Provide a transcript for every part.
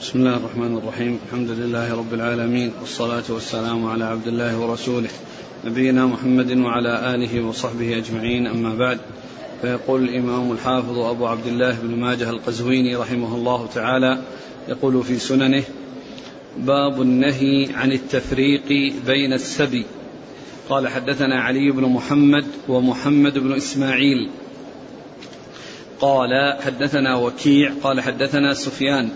بسم الله الرحمن الرحيم. الحمد لله رب العالمين والصلاة والسلام على عبد الله ورسوله نبينا محمد وعلى آله وصحبه أجمعين. أما بعد فيقول الإمام الحافظ أبو عبد الله بن ماجه القزويني رحمه الله تعالى يقول في سننه باب النهي عن التفريق بين السبي. قال حدثنا علي بن محمد ومحمد بن إسماعيل. قال حدثنا وكيع. قال حدثنا سفيان.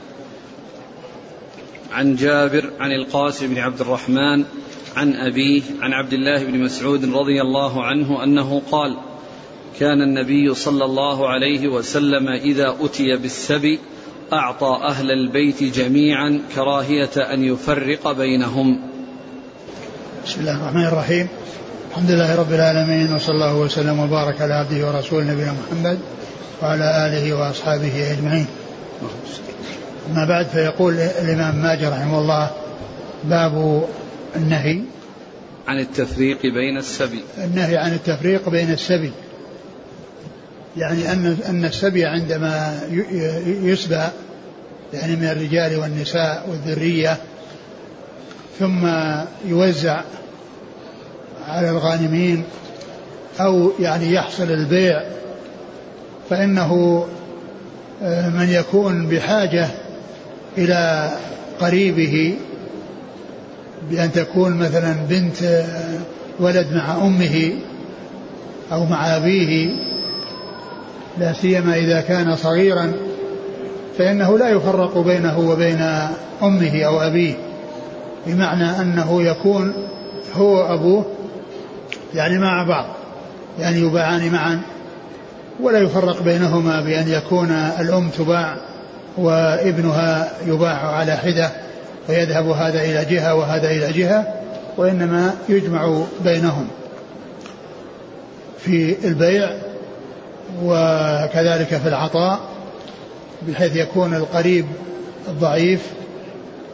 عن جابر عن القاسم بن عبد الرحمن عن أبيه عن عبد الله بن مسعود رضي الله عنه أنه قال كان النبي صلى الله عليه وسلم إذا أتي بالسبي أعطى أهل البيت جميعا كراهية أن يفرق بينهم. بسم الله الرحمن الرحيم. الحمد لله رب العالمين وصلى الله وسلم وبارك على عبده ورسوله نبينا محمد وعلى آله وأصحابه أجمعين. أما بعد فيقول الإمام ابن ماجه رحمه الله باب النهي عن التفريق بين السبي. النهي عن التفريق بين السبي. يعني أن أن السبي عندما يسبى يعني من الرجال والنساء والذرية ثم يوزع على الغانمين أو يعني يحصل البيع فإنه آه، من يكون بحاجة إلى قريبه بأن تكون مثلا بنت ولد مع أمه أو مع أبيه لا سيما إذا كان صغيرا فإنه لا يفرق بينه وبين أمه أو أبيه بمعنى أنه يكون هو وأبوه يعني مع بعض يعني يباعان معا ولا يفرق بينهما بأن يكون الأم تباع وابنها يباع على حدة فيذهب هذا إلى جهة وهذا إلى جهة وإنما يجمع بينهم في البيع وكذلك في العطاء بحيث يكون القريب الضعيف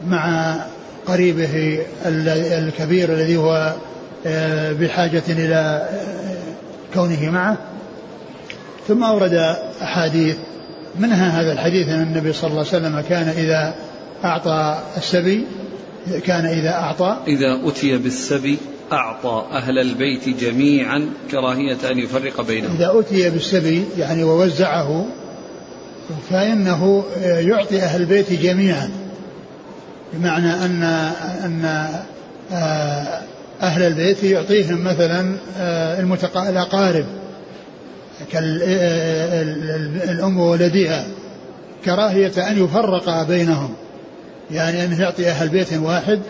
مع قريبه الكبير الذي هو آه، بحاجة إلى آه، كونه معه. ثم أورد أحاديث منها هذا الحديث أن النبي صلى الله عليه وسلم كان إذا أعطى السبي كان إذا أعطى. إذا أتي بالسبي أعطى أهل البيت جميعا كراهية أن يفرق بينهم. إذا أتي بالسبي يعني ووزعه فإنه يعطي أهل البيت جميعا. بمعنى أن أن آه، أهل البيت يعطيهم مثلا آه، الأقارب. كالأم وولدها كراهية أن يفرق بينهم. يعني أن يعطي أهل بيت واحد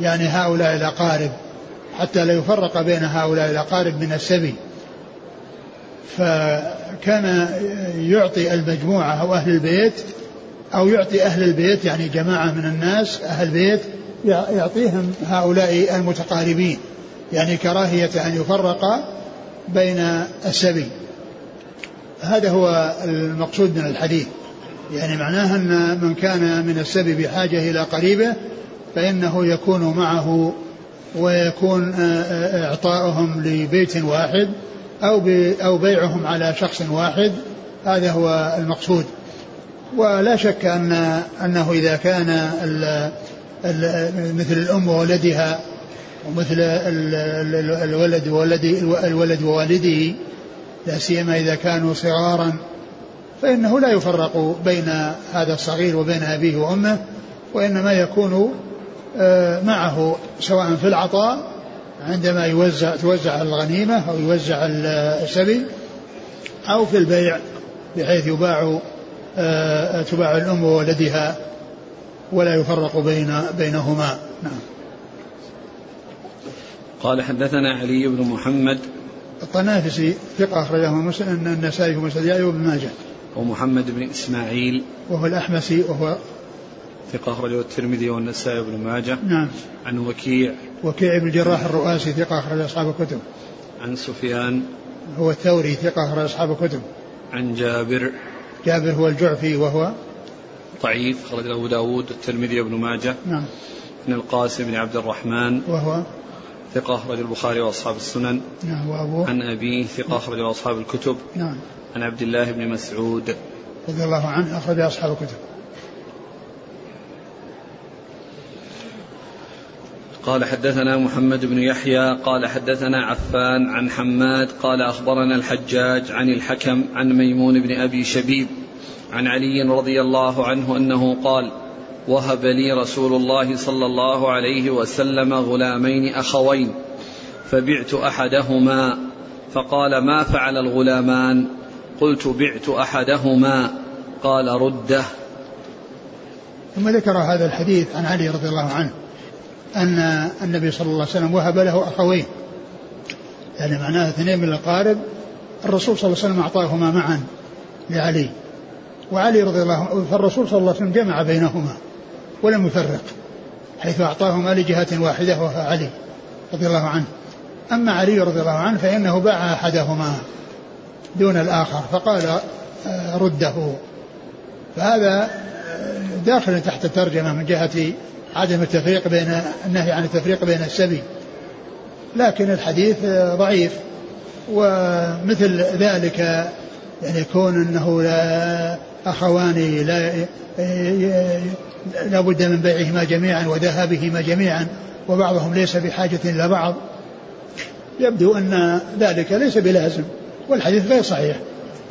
يعني هؤلاء الأقارب حتى لا يفرق بين هؤلاء الأقارب من السبي. فكان يعطي المجموعة أو أهل البيت أو يعطي أهل البيت يعني جماعة من الناس أهل بيت يعطيهم هؤلاء المتقاربين. يعني كراهية أن يفرق بين السبي. هذا هو المقصود من الحديث. يعني معناه أن من كان من السبي بحاجة إلى قريبة فإنه يكون معه ويكون آه، آه، إعطاؤهم لبيت واحد أو أو بيعهم على شخص واحد. هذا هو المقصود. ولا شك أن أنه إذا كان ال ال مثل الأم وولدها ومثل الولد وولد الولد ووالده لا سيما إذا كانوا صغارا فإنه لا يفرق بين هذا الصغير وبين أبيه وأمه وإنما يكون آه، معه سواء في العطاء عندما يوزع توزع الغنيمة أو يوزع السبي أو في البيع بحيث يباع آه، تباع الأم وولدها ولا يفرق بين بينهما. نعم. قال حدثنا علي بن محمد الطنافسي ثقة أخرجه مسلم النسائي ومسلم وابن ماجه. ومحمد بن إسماعيل. وهو الأحمسي وهو ثقة أخرجه الترمذي والنسائي وابن ماجه. نعم. عن وكيع. وكيع بن الجراح الرؤاسي ثقة أخرج أصحاب الكتب. عن سفيان. هو الثوري ثقة أخرج أصحاب الكتب. عن جابر. جابر هو الجعفي وهو ضعيف خرج له أبو داود والترمذي وابن ماجه. نعم. عن القاسم بن عبد الرحمن. وهو ثقة أخرج البخاري وأصحاب السنن. نعم وأبوه. عن أبيه ثقة أخرج أصحاب الكتب. نعم. عن عبد الله بن مسعود. رضي الله عنه أخرج أصحاب الكتب. قال حدثنا محمد بن يحيى قال حدثنا عفان عن حماد قال أخبرنا الحجاج عن الحكم عن ميمون بن أبي شبيب عن علي رضي الله عنه أنه قال وهب لي رسول الله صلى الله عليه وسلم غلامين أخوين فبعت أحدهما. فقال ما فعل الغلامان؟ قلت بعت أحدهما. قال رده. ثم ذكر هذا الحديث عن علي رضي الله عنه أن النبي صلى الله عليه وسلم وهب له أخوين. يعني معناه اثنين من الأقارب الرسول صلى الله عليه وسلم أعطاهما معا لعلي. وعلي رضي الله عنه فالرسول صلى الله عليه وسلم جمع بينهما. ولم يفرق حيث أعطاهما لجهة واحدة وهو علي رضي الله عنه. أما علي رضي الله عنه فإنه باع أحدهما دون الآخر فقال آه، رده. فهذا آه، داخل تحت الترجمة من جهة عدم التفريق بين النهي عن التفريق بين السبي. لكن الحديث آه، ضعيف. ومثل ذلك يعني يكون أنه لا اخوان لا لا بد من بيعهما جميعا وذهابهما جميعا وبعضهم ليس بحاجة إلى بعض. يبدو أن ذلك ليس بلازم والحديث غير صحيح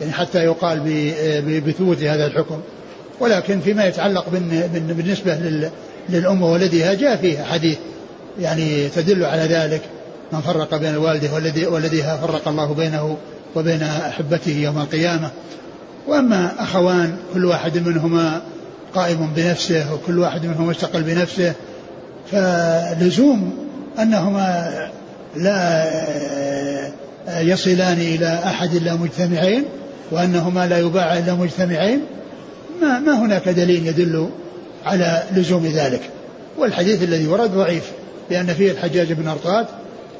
يعني حتى يقال بثبوت هذا الحكم. ولكن فيما يتعلق بالنسبة للأم وولدها جاء فيه حديث يعني تدل على ذلك. من فرق بين الوالده ولدها فرق الله بينه وبين أحبته يوم القيامة وأما أخوان كل واحد منهما قائم بنفسه وكل واحد منهم مستقل بنفسه فلزوم أنهما لا يصلان إلى أحد إلا مجتمعين وأنهما لا يباع إلا مجتمعين ما, ما هناك دليل يدل على لزوم ذلك. والحديث الذي ورد ضعيف لأن فيه الحجاج بن أرطاد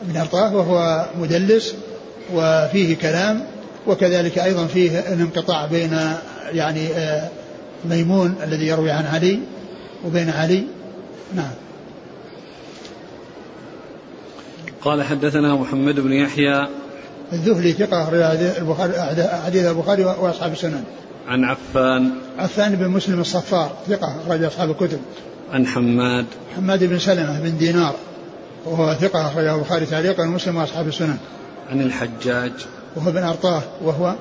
بن أرطاة وهو مدلس وفيه كلام وكذلك أيضا فيه الانقطاع بين يعني آه، ميمون الذي يروي عن علي وبين علي نعم قال حدثنا محمد بن يحيى الذهلي ثقة البخاري حديث البخاري وأصحاب السنن. عن عفان عفان بن مسلم الصفار ثقة أخرج أصحاب الكتب. عن حماد حماد بن سلمة بن دينار وهو ثقة أخرجه البخاري تعليقا ومسلم وأصحاب السنن. عن الحجاج وهو بن أرطاه وهو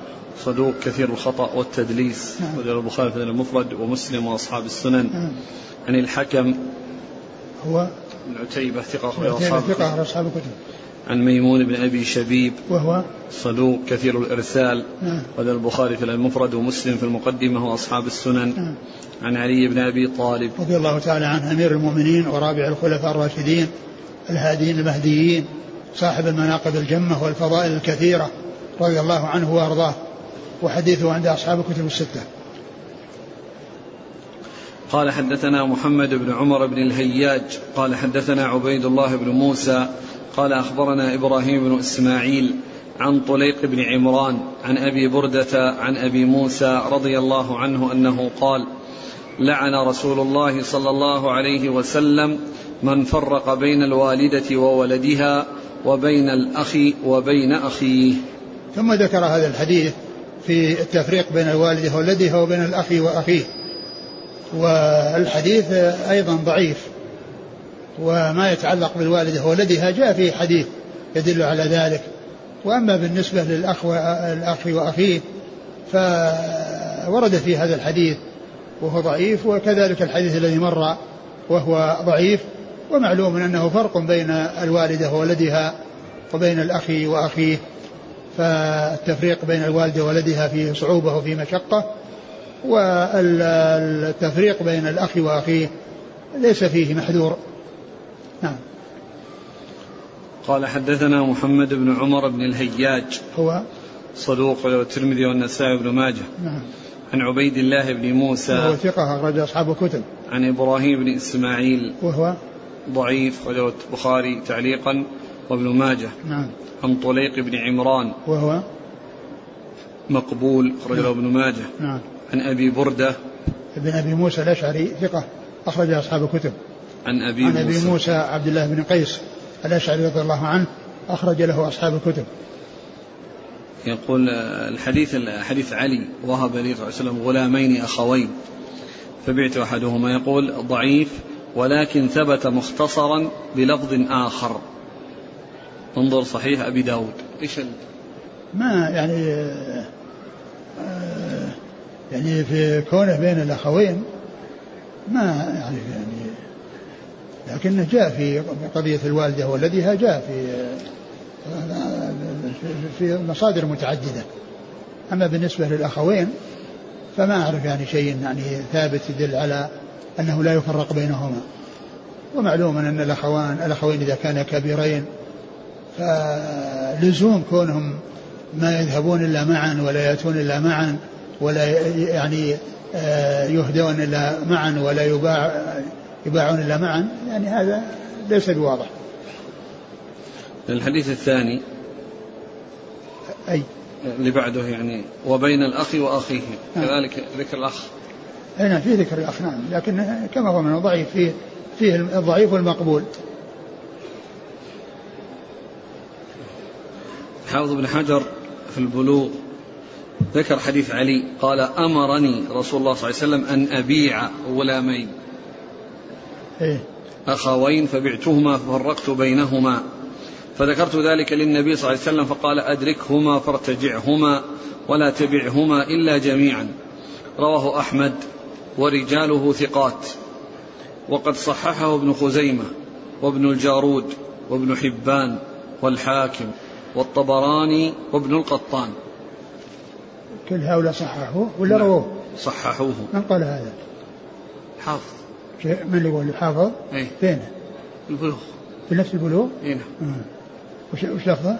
صدوق كثير الخطأ والتدليس نعم. وجل البخاري في المفرد ومسلم وأصحاب السنن نعم. عن الحكم هو بن عتيبة ثقة أصحاب ثقة أصحاب الكتب عن ميمون بن أبي شبيب وهو صدوق كثير الإرسال نعم. وذا البخاري في المفرد ومسلم في المقدمة وأصحاب السنن نعم. عن علي بن أبي طالب رضي الله تعالى عنه أمير المؤمنين ورابع الخلفاء الراشدين الهاديين المهديين صاحب المناقب الجمة والفضائل الكثيرة رضي الله عنه وأرضاه وحديثه عند أصحاب الكتب الستة. قال حدثنا محمد بن عمر بن الهياج قال حدثنا عبيد الله بن موسى قال أخبرنا إبراهيم بن إسماعيل عن طليق بن عمران عن أبي بردة عن أبي موسى رضي الله عنه أنه قال لعن رسول الله صلى الله عليه وسلم من فرق بين الوالدة وولدها وبين الأخ وبين أخيه. ثم ذكر هذا الحديث في التفريق بين الوالدة وولدها وبين الأخ وأخيه. والحديث أيضا ضعيف. وما يتعلق بالوالدة وولدها جاء فيه حديث يدل على ذلك. وأما بالنسبة للأخ والأخ وأخيه فورد في هذا الحديث. وهو ضعيف وكذلك الحديث الذي مر وهو ضعيف. ومعلوم أنه فرق بين الوالدة وولدها وبين الأخ وأخيه. فالتفريق بين الوالدة وولدها فيه صعوبة وفيه مشقة والتفريق بين الأخ وأخيه ليس فيه محذور. نعم. قال حدثنا محمد بن عمر بن الهياج هو صدوق الترمذي والنسائي بن ماجه. نعم. عن عبيد الله بن موسى وهو ثقة أخرج أصحاب الكتب. عن إبراهيم بن إسماعيل وهو ضعيف أخرجه البخاري تعليقا. وابن ماجه نعم. عن طليق بن عمران. وهو؟ مقبول أخرجه ابن ماجه. نعم. عن أبي بردة. ابن أبي موسى الأشعري ثقة أخرج أصحاب الكتب. عن أبي عن موسى أبي موسى. عبد الله بن قيس الأشعري رضي الله عنه أخرج له أصحاب الكتب. يقول الحديث حديث علي وهب لي صلى الله عليه وسلم غلامين أخوين. فبعت أحدهما يقول ضعيف ولكن ثبت مختصرا بلفظ آخر. انظر صحيح أبي داود. إيش ما يعني يعني في كونه بين الأخوين ما يعني يعني لكنه جاء في قضية الوالدة والذي جاء في في مصادر متعددة. أما بالنسبة للأخوين فما أعرف يعني شيء يعني ثابت يدل على أنه لا يفرق بينهما. ومعلوم أن الأخوان الأخوين إذا كانا كبيرين فلزوم كونهم ما يذهبون إلا معا ولا يأتون إلا معا ولا يعني آه، يهدون إلا معا ولا يباع يباعون إلا معا يعني هذا ليس بواضح. الحديث الثاني أي؟ اللي بعده يعني وبين الأخ وأخيه نعم. كذلك ذكر الأخ. أي نعم في ذكر الأخ نعم لكن كما هو من الضعيف فيه فيه الضعيف والمقبول. حافظ بن حجر في البلوغ. ذكر حديث علي قال أمرني رسول الله صلى الله عليه وسلم أن أبيع غلامين. إيه؟ أخوين فبعتهما ففرقت بينهما. فذكرت ذلك للنبي صلى الله عليه وسلم فقال أدركهما فارتجعهما ولا تبعهما إلا جميعا. رواه أحمد ورجاله ثقات. وقد صححه ابن خزيمة وابن الجارود وابن حبان والحاكم. والطبراني وابن القطان كل هؤلاء صححوه ولا نعم. رووه؟ صححوه من قال هذا؟ حافظ من اللي يقول حافظ؟ إيه فين؟ البلوغ في نفس البلوغ؟ اي نعم وش وش لفظه؟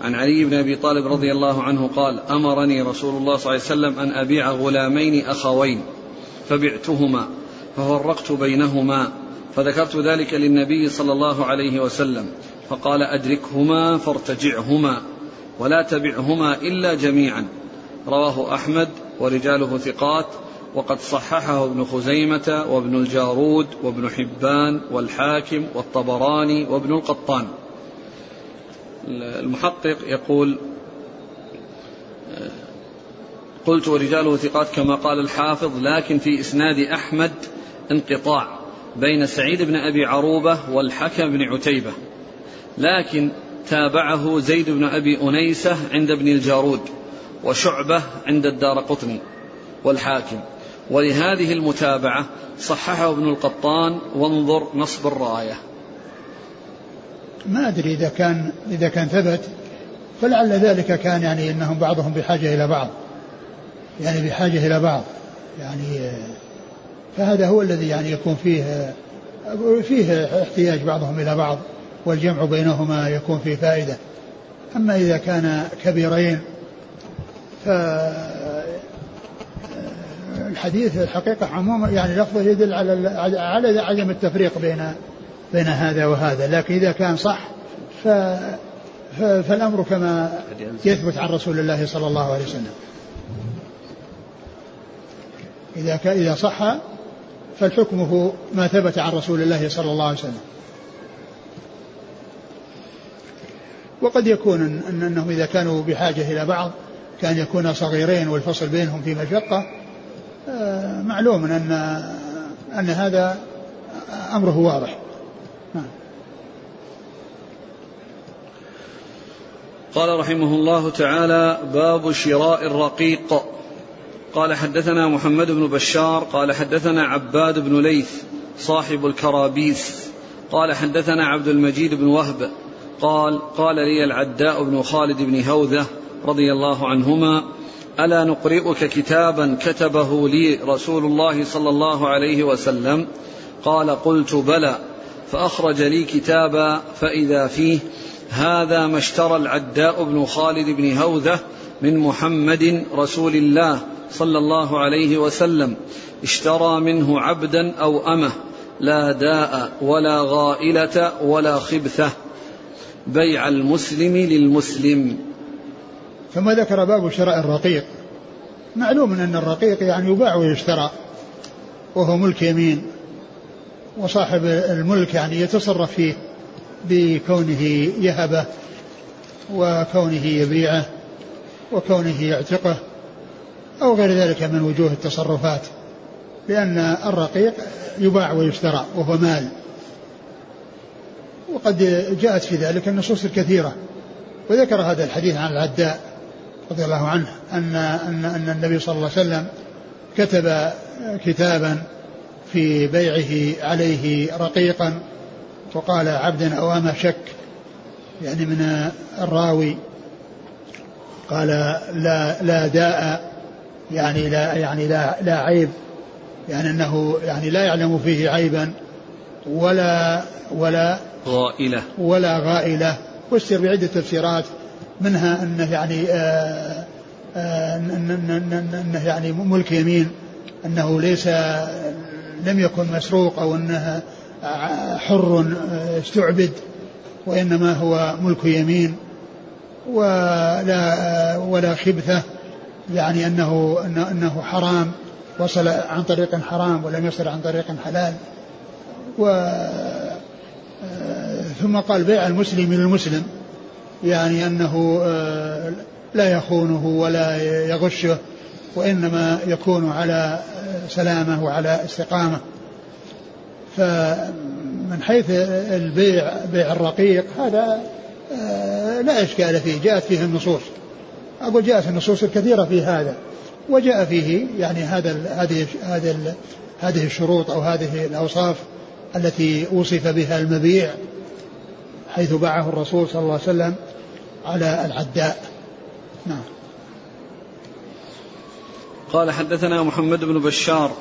عن علي بن أبي طالب رضي الله عنه قال: أمرني رسول الله صلى الله عليه وسلم أن أبيع غلامين أخوين فبعتهما ففرقت بينهما فذكرت ذلك للنبي صلى الله عليه وسلم فقال أدركهما فارتجعهما ولا تبعهما إلا جميعا. رواه أحمد ورجاله ثقات وقد صححه ابن خزيمة وابن الجارود وابن حبان والحاكم والطبراني وابن القطان. المحقق يقول قلت ورجاله ثقات كما قال الحافظ لكن في إسناد أحمد انقطاع بين سعيد بن أبي عروبة والحكم بن عتيبة. لكن تابعه زيد بن أبي أنيسة عند ابن الجارود وشعبة عند الدار قطني والحاكم. ولهذه المتابعة صححه ابن القطان وانظر نصب الراية. ما أدري إذا كان إذا كان ثبت فلعل ذلك كان يعني أنهم بعضهم بحاجة إلى بعض. يعني بحاجة إلى بعض. يعني فهذا هو الذي يعني يكون فيه فيه احتياج بعضهم إلى بعض. والجمع بينهما يكون فيه فائدة. أما إذا كان كبيرين ف الحديث الحقيقة عموما يعني لفظه يدل على على عدم التفريق بين بين هذا وهذا. لكن إذا كان صح ف فالأمر كما يثبت عن رسول الله صلى الله عليه وسلم. إذا إذا صح فالحكم ما ثبت عن رسول الله صلى الله عليه وسلم. وقد يكون أن أنهم إذا كانوا بحاجة إلى بعض كان يكون صغيرين والفصل بينهم في مشقة آه، معلوم أن أن هذا أمره واضح. قال رحمه الله تعالى باب شراء الرقيق. قال حدثنا محمد بن بشار قال حدثنا عباد بن ليث صاحب الكرابيس قال حدثنا عبد المجيد بن وهب قال قال لي العداء بن خالد بن هوذة رضي الله عنهما ألا نقرئك كتابا كتبه لي رسول الله صلى الله عليه وسلم؟ قال قلت بلى. فأخرج لي كتابا فإذا فيه هذا ما اشترى العداء بن خالد بن هوذة من محمد رسول الله صلى الله عليه وسلم. اشترى منه عبدا أو أمة لا داء ولا غائلة ولا خبثة. بيع المسلم للمسلم. ثم ذكر باب شراء الرقيق. معلوم أن الرقيق يعني يباع ويشترى وهو ملك يمين وصاحب الملك يعني يتصرف فيه بكونه يهبه وكونه يبيعه وكونه يعتقه أو غير ذلك من وجوه التصرفات لأن الرقيق يباع ويشترى وهو مال. وقد جاءت في ذلك النصوص الكثيرة. وذكر هذا الحديث عن العداء رضي الله عنه أن أن أن النبي صلى الله عليه وسلم كتب كتابا في بيعه عليه رقيقا وقال عبد أوام شك. يعني من الراوي قال لا لا داء يعني لا يعني لا لا عيب. يعني انه يعني لا يعلم فيه عيبا ولا ولا غائلة. ولا غائلة. فسر بعدة تفسيرات منها أنه يعني آه آه أنه يعني ملك يمين أنه ليس لم يكن مسروق أو أنه حر استعبد وإنما هو ملك يمين. ولا ولا خبثة يعني أنه أنه حرام وصل عن طريق حرام ولم يصل عن طريق حلال. و ثم قال بيع المسلم للمسلم يعني أنه لا يخونه ولا يغشه وإنما يكون على سلامة وعلى استقامة. فمن حيث البيع بيع الرقيق هذا لا إشكال فيه جاءت فيه النصوص. أقول جاءت النصوص الكثيرة في هذا وجاء فيه يعني هذا هذه هذه هذه الشروط أو هذه الأوصاف التي وصف بها المبيع حيث باعه الرسول صلى الله عليه وسلم على العداء. نعم. قال حدثنا محمد بن بشار.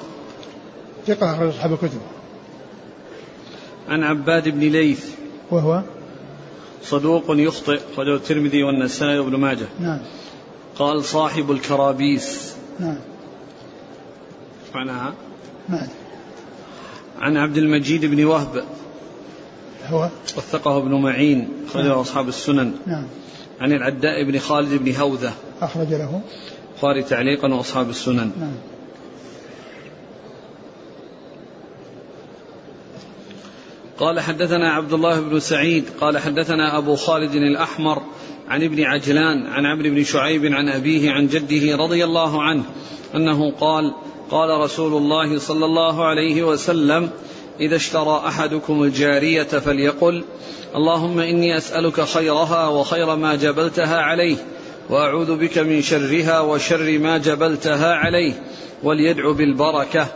ثقة أصحاب الكتب. عن عباد بن ليث. وهو؟ صدوق يخطئ خرجه الترمذي والنسائي وابن ماجه. نعم. قال صاحب الكرابيس. نعم. معناها؟ نعم عن عبد المجيد بن وهب. هو؟ وثقه ابن معين خرجه نعم. أصحاب السنن. نعم. عن العداء بن خالد بن هوذة. أخرج له. البخاري تعليقا وأصحاب السنن. نعم. قال حدثنا عبد الله بن سعيد قال حدثنا أبو خالد الأحمر عن ابن عجلان عن عمرو بن شعيب عن أبيه عن جده رضي الله عنه أنه قال قال رسول الله صلى الله عليه وسلم إذا اشترى أحدكم الجارية فليقل اللهم إني أسألك خيرها وخير ما جبلتها عليه وأعوذ بك من شرها وشر ما جبلتها عليه وليدعو بالبركة.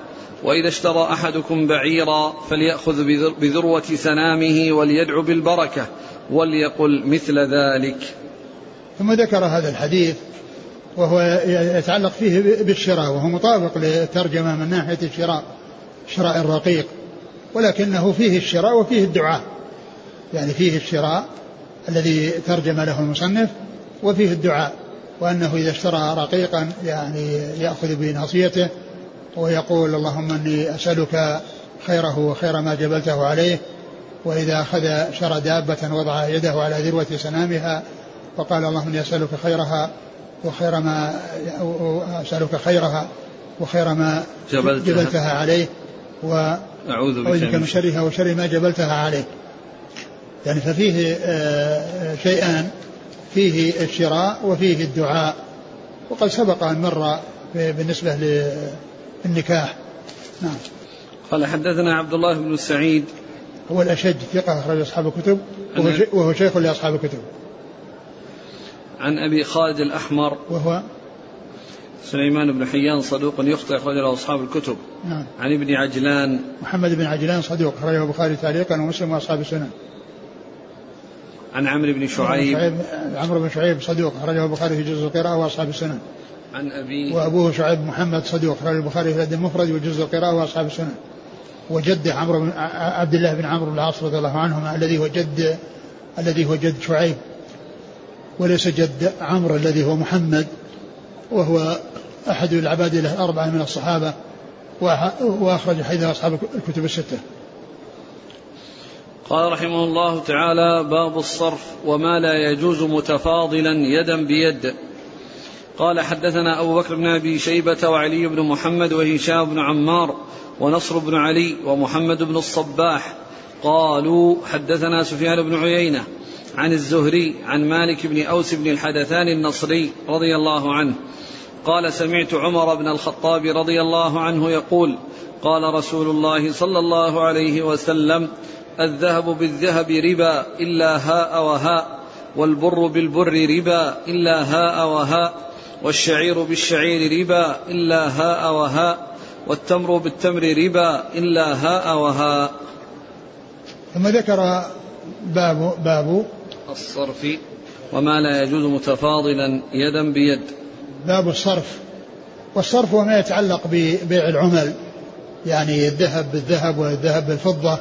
وإذا اشترى أحدكم بعيرا فليأخذ بذروة سنامه وليدعو بالبركة وليقل مثل ذلك. ثم ذكر هذا الحديث وهو يتعلق فيه بالشراء وهو مطابق للترجمة من ناحية الشراء شراء الرقيق. ولكنه فيه الشراء وفيه الدعاء. يعني فيه الشراء الذي ترجم له المصنف وفيه الدعاء. وأنه إذا اشترى رقيقا يعني يأخذ بناصيته ويقول اللهم إني أسألك خيره وخير ما جبلته عليه وإذا أخذ شر دابة وضع يده على ذروة سنامها وقال اللهم إني أسألك خيرها وخير ما أسألك خيرها وخير ما جبلتها, جبلتها عليه أعوذ بك من شرها وشر ما جبلتها عليه يعني ففيه شيئان. فيه الشراء وفيه الدعاء. وقد سبق أن مر بالنسبة النكاح نعم. قال حدثنا عبد الله بن سعيد. هو الأشج ثقة أخرج أصحاب الكتب وهو شيخ لأصحاب الكتب. عن أبي خالد الأحمر. وهو سليمان بن حيان صدوق يخطئ أخرج له أصحاب الكتب. نعم. عن ابن عجلان. محمد بن عجلان صدوق أخرجه البخاري تعليقا ومسلم وأصحاب السنن عن عمرو بن شعيب. عمرو بن شعيب صدوق أخرجه البخاري في جزء القراءة وأصحاب السنن عن أبي. وأبوه شعيب محمد صدوق أخرج البخاري في الأدب المفرد وجزء القراءة وأصحاب السنن وجده عمرو عبد الله بن عمرو بن العاص رضي الله عنهما الذي هو جد الذي هو جد شعيب. وليس جد عمرو الذي هو محمد وهو أحد العباد الأربعة من الصحابة وأخرج حيث أصحاب الكتب الستة. قال رحمه الله تعالى باب الصرف وما لا يجوز متفاضلا يدا بيد. قال حدثنا أبو بكر بن أبي شيبة وعلي بن محمد وهشام بن عمار ونصر بن علي ومحمد بن الصباح قالوا حدثنا سفيان بن عيينة عن الزهري عن مالك بن أوس بن الحدثان النصري رضي الله عنه. قال سمعت عمر بن الخطاب رضي الله عنه يقول قال رسول الله صلى الله عليه وسلم الذهب بالذهب ربا إلا هاء وهاء والبر بالبر ربا إلا هاء وهاء والشعير بالشعير ربا إلا هاء وهاء والتمر بالتمر ربا إلا هاء وهاء. ثم ذكر باب باب الصرف وما لا يجوز متفاضلا يدا بيد. باب الصرف. والصرف هو ما يتعلق ببيع العمل. يعني الذهب بالذهب والذهب بالفضة.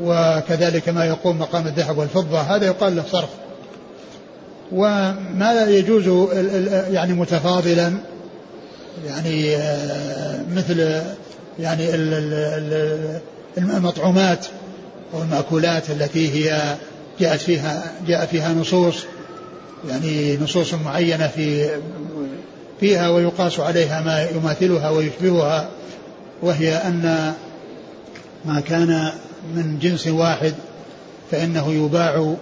وكذلك ما يقوم مقام الذهب والفضة. هذا يقال له صرف. وما لا يجوز يعني متفاضلا. يعني آه، مثل يعني المطعومات والمأكولات التي هي جاءت فيها جاء فيها نصوص يعني نصوص معينة في فيها ويقاس عليها ما يماثلها ويشبهها وهي أن ما كان من جنس واحد فإنه يباع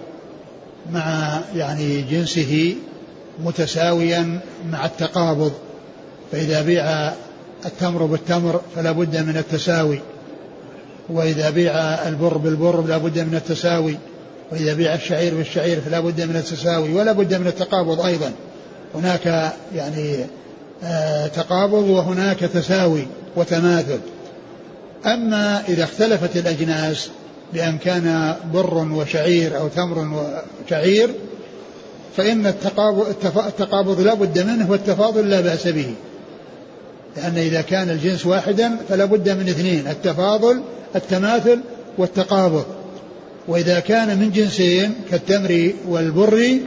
مع يعني جنسه متساويا مع التقابض فإذا بيع التمر بالتمر فلا بد من التساوي وإذا بيع البر بالبر لا بد من التساوي. وإذا بيع الشعير بالشعير فلا بد من التساوي ولا بد من التقابض أيضا. هناك يعني آه تقابض وهناك تساوي وتماثل. أما إذا اختلفت الأجناس بأن كان بر وشعير أو تمر وشعير فإن التقابض, التقابض لا بد منه والتفاضل لا بأس به. لأن إذا كان الجنس واحدا فلا بد من اثنين التفاضل التماثل والتقابض. وإذا كان من جنسين كالتمر والبر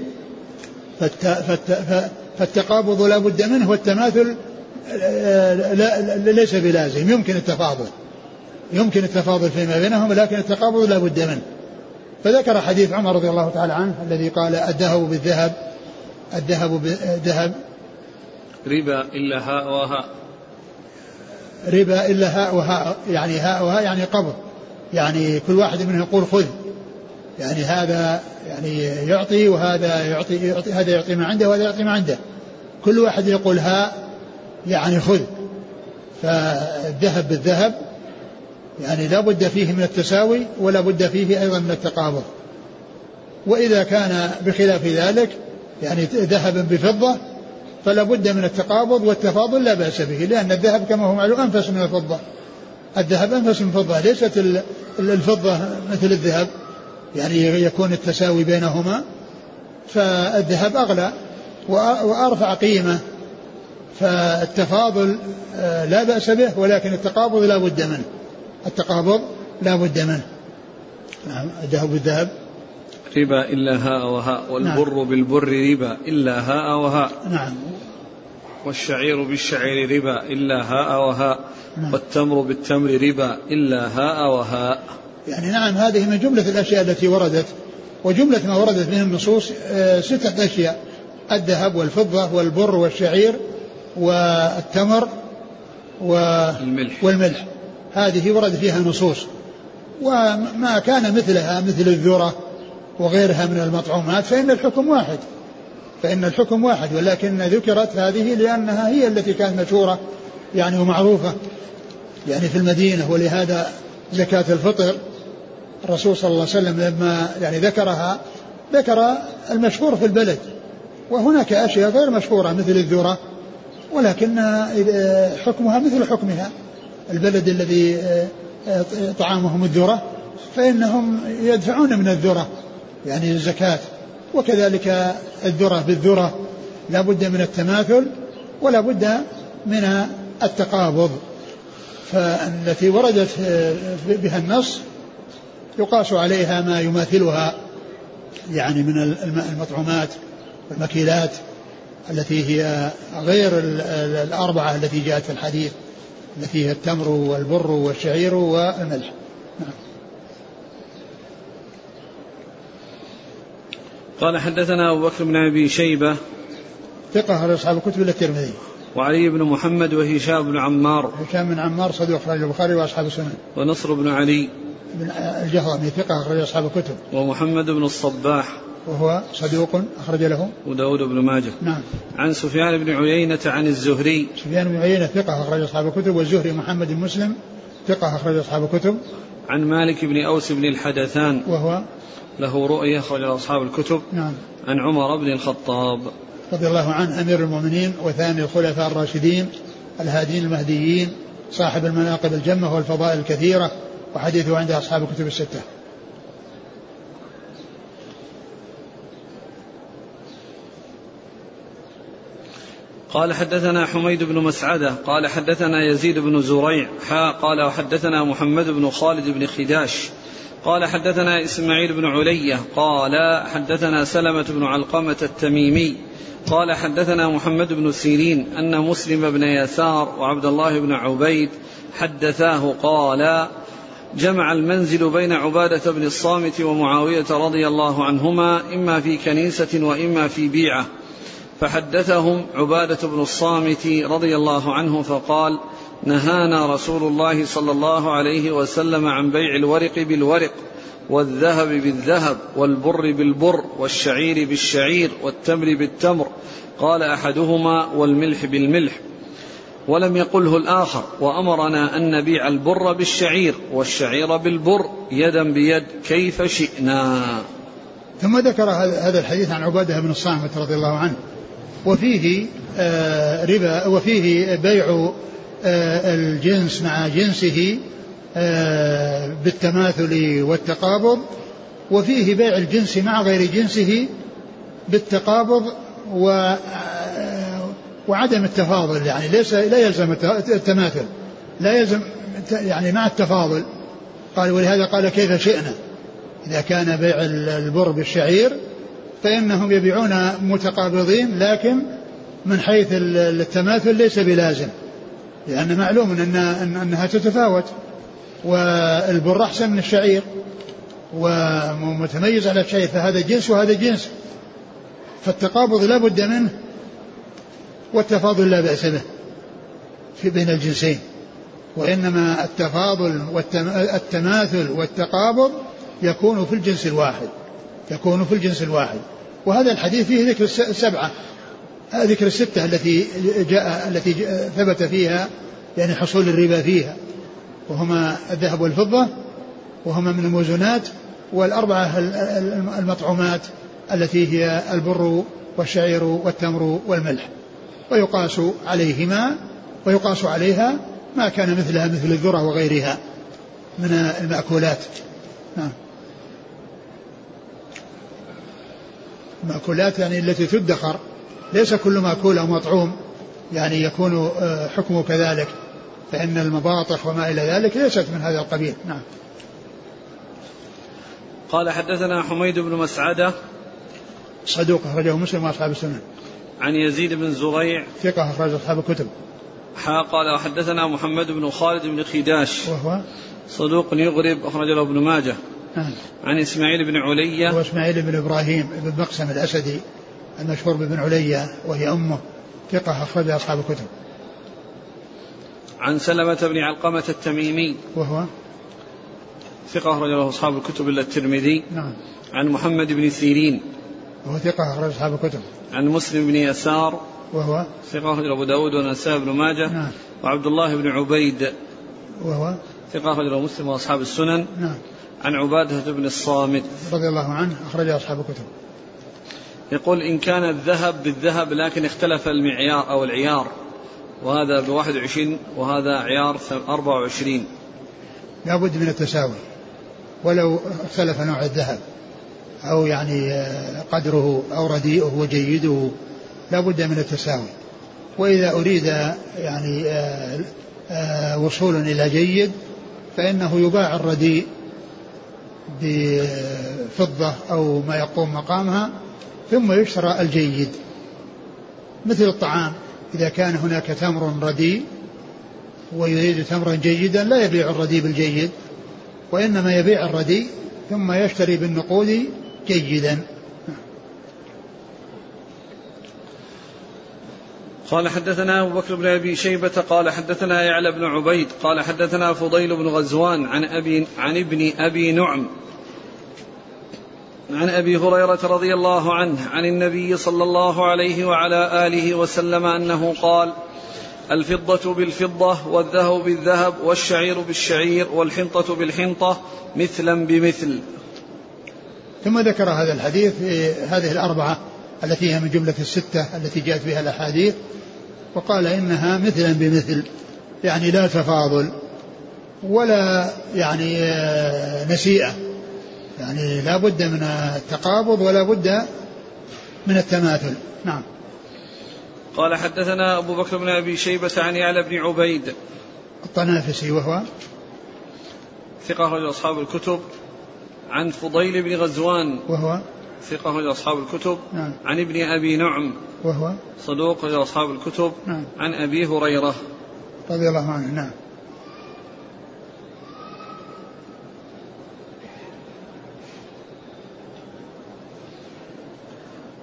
فالتقابض لا بد منه والتماثل لا ليس بلازم يمكن التفاضل. يمكن التفاضل فيما بينهم لكن التقابض لا بد منه. فذكر حديث عمر رضي الله تعالى عنه الذي قال الذهب بالذهب الذهب بالذهب ربا إلا هاء وهاء. ربا إلا هاء وهاء يعني هاء وهاء يعني قبض. يعني كل واحد منهم يقول خذ. يعني هذا يعني يعطي وهذا يعطي, يعطي هذا يعطي ما عنده وهذا يعطي ما عنده. كل واحد يقول هاء يعني خذ. فالذهب بالذهب يعني لا بد فيه من التساوي ولا بد فيه أيضا من التقابض. وإذا كان بخلاف ذلك يعني ذهب بفضة فلا بد من التقابض والتفاضل لا بأس به لأن الذهب كما هو معلوم أنفس من الفضة. الذهب أنفس من الفضة ليست الفضة مثل الذهب. يعني يكون التساوي بينهما فالذهب أغلى وأرفع قيمة فالتفاضل آه، لا بأس به ولكن التقابض لا بد منه. التقابض لا بد منه. نعم الذهب بالذهب ربا إلا هاء وهاء والبر نعم. بالبر ربا إلا هاء وهاء. نعم. والشعير بالشعير ربا إلا هاء وهاء. نعم. والتمر بالتمر ربا إلا هاء وهاء. يعني نعم هذه من جملة الأشياء التي وردت وجملة ما وردت من النصوص آه، ستة أشياء الذهب والفضة والبر والشعير والتمر والملح, والملح. هذه ورد فيها نصوص. وما كان مثلها مثل الذرة وغيرها من المطعومات فإن الحكم واحد. فإن الحكم واحد ولكن ذكرت هذه لأنها هي التي كانت مشهورة يعني ومعروفة يعني في المدينة ولهذا زكاة الفطر الرسول صلى الله عليه وسلم لما يعني ذكرها ذكر المشهور في البلد. وهناك أشياء غير مشهورة مثل الذرة ولكن حكمها مثل حكمها. البلد الذي طعامهم الذرة فإنهم يدفعون من الذرة يعني الزكاة. وكذلك الذرة بالذرة لا بد من التماثل ولا بد من التقابض. فالتي وردت بها النص يقاس عليها ما يماثلها يعني من المطعومات والمكيلات التي هي غير الأربعة التي جاءت في الحديث التي هي التمر والبر والشعير والملح. نعم. قال حدثنا أبو بكر بن أبي شيبة ثقة على أصحاب الكتب إلا الترمذي. وعلي بن محمد وهشام بن عمار هشام بن عمار صديق أخرج البخاري وأصحاب السنن ونصر بن علي. بن الجهضمي ثقة أخرج أصحاب الكتب. ومحمد بن الصباح. وهو صدوق أخرج له. وداود بن ماجه. نعم. عن سفيان بن عيينة عن الزهري. سفيان بن عيينة ثقة أخرج أصحاب الكتب والزهري محمد بن مسلم ثقة أخرج أصحاب الكتب. عن مالك بن أوس بن الحدثان. وهو له رؤية أخرج أصحاب الكتب. نعم. عن عمر بن الخطاب. رضي الله عنه أمير المؤمنين وثاني الخلفاء الراشدين الهادين المهديين صاحب المناقب الجمة والفضائل الكثيرة. وحديثه عند أصحاب الكتب الستة. قال حدثنا حميد بن مسعدة قال حدثنا يزيد بن زريع حا قال وحدثنا محمد بن خالد بن خداش. قال حدثنا إسماعيل بن علية قال حدثنا سلمة بن علقمة التميمي. قال حدثنا محمد بن سيرين أن مسلم بن يسار وعبد الله بن عبيد حدثاه قال جمع المنزل بين عبادة بن الصامت ومعاوية رضي الله عنهما إما في كنيسة وإما في بيعة. فحدثهم عبادة بن الصامت رضي الله عنه فقال نهانا رسول الله صلى الله عليه وسلم عن بيع الورق بالورق والذهب بالذهب والبر بالبر والشعير بالشعير والتمر بالتمر. قال أحدهما والملح بالملح. ولم يقله الآخر وأمرنا أن نبيع البر بالشعير والشعير بالبر يدا بيد كيف شئنا. ثم ذكر هذا الحديث عن عبادة بن الصامت رضي الله عنه. وفيه آه، ربا وفيه بيع آه، الجنس مع جنسه آه، بالتماثل والتقابض. وفيه بيع الجنس مع غير جنسه بالتقابض و وعدم التفاضل يعني ليس لا يلزم التماثل لا يلزم يعني مع التفاضل. قال ولهذا قال كيف شئنا؟ إذا كان بيع البر بالشعير فإنهم يبيعون متقابضين لكن من حيث التماثل ليس بلازم لأن معلوم أن أنها تتفاوت. والبر أحسن من الشعير ومتميز على الشعير فهذا جنس وهذا جنس. فالتقابض لا بد منه. والتفاضل لا بأس به في بين الجنسين وإنما التفاضل والتماثل والتقابض يكون في الجنس الواحد يكون في الجنس الواحد. وهذا الحديث فيه ذكر السبعة ذكر الستة التي جاء التي ثبت فيها يعني حصول الربا فيها. وهما الذهب والفضة وهما من الموزونات والأربعة المطعومات التي هي البر والشعير والتمر والملح. ويقاس عليهما ويقاس عليها ما كان مثلها مثل الذرة وغيرها من المأكولات. نعم. المأكولات يعني التي تدخر. ليس كل مأكول أو مطعوم. يعني يكون آه، حكمه كذلك. فإن المباطح وما إلى ذلك ليست من هذا القبيل. نعم. قال حدثنا حميد بن مسعدة. صدوق أخرجه مسلم وأصحاب السنن عن يزيد بن زريع. ثقة أخرج أصحاب الكتب. حا قال وحدثنا محمد بن خالد بن خداش. وهو؟ صدوق يغرب أخرج له ابن ماجه. نعم. عن إسماعيل بن علية هو إسماعيل بن إبراهيم بن مقسم الأسدي المشهور بابن علية وهي أمه. ثقة أخرج أصحاب الكتب. عن سلمة بن علقمة التميمي. وهو؟ ثقة أخرج له أصحاب الكتب إلا الترمذي. نعم. عن محمد بن سيرين. وهو ثقة أخرج أصحاب الكتب. عن مسلم بن يسار. وهو؟ ثقة أخرج أبو داود ونسائي بن ماجه. نعم. وعبد الله بن عبيد. وهو؟ ثقة أخرج مسلم وأصحاب السنن. نعم. عن عبادة بن الصامت. رضي الله عنه أخرج أصحاب الكتب. يقول إن كان الذهب بالذهب لكن اختلف المعيار أو العيار. وهذا بواحد وعشرين وهذا عيار أربعة وعشرين. لابد من التساوي. ولو اختلف نوع الذهب. أو يعني آه، قدره أو رديئه وجيده لابد من التساوي. وإذا أريد يعني آه، آه، وصول إلى جيد فإنه يباع الرديء بفضة أو ما يقوم مقامها ثم يشترى الجيد. مثل الطعام إذا كان هناك تمر رديء ويريد تمرا جيدا لا يبيع الرديء بالجيد وإنما يبيع الرديء ثم يشتري بالنقود جيدا. قال حدثنا أبو بكر بن أبي شيبة قال حدثنا يعلى بن عبيد قال حدثنا فضيل بن غزوان عن أبي عن ابن أبي نعم عن أبي هريرة رضي الله عنه عن النبي صلى الله عليه وعلى آله وسلم أنه قال الفضة بالفضة والذهب بالذهب والشعير بالشعير والحنطة بالحنطة مثلا بمثل. ثم ذكر هذا الحديث في هذه الأربعة التي هي من جملة الستة التي جاءت بها الأحاديث وقال إنها مثلا بمثل يعني لا تفاضل ولا يعني آه، نسيئة يعني لا بد من التقابض ولا بد من التماثل. نعم. قال حدثنا أبو بكر بن أبي شيبة عن يعلى بن عبيد. الطنافسي وهو؟ ثقة رجل أصحاب الكتب. عن فضيل بن غزوان وهو ثقة رجل أصحاب الكتب. نعم. عن ابن أبي نعم وهو صدوق رجل أصحاب الكتب. نعم. عن أبي هريرة. رضي الله عنه نعم.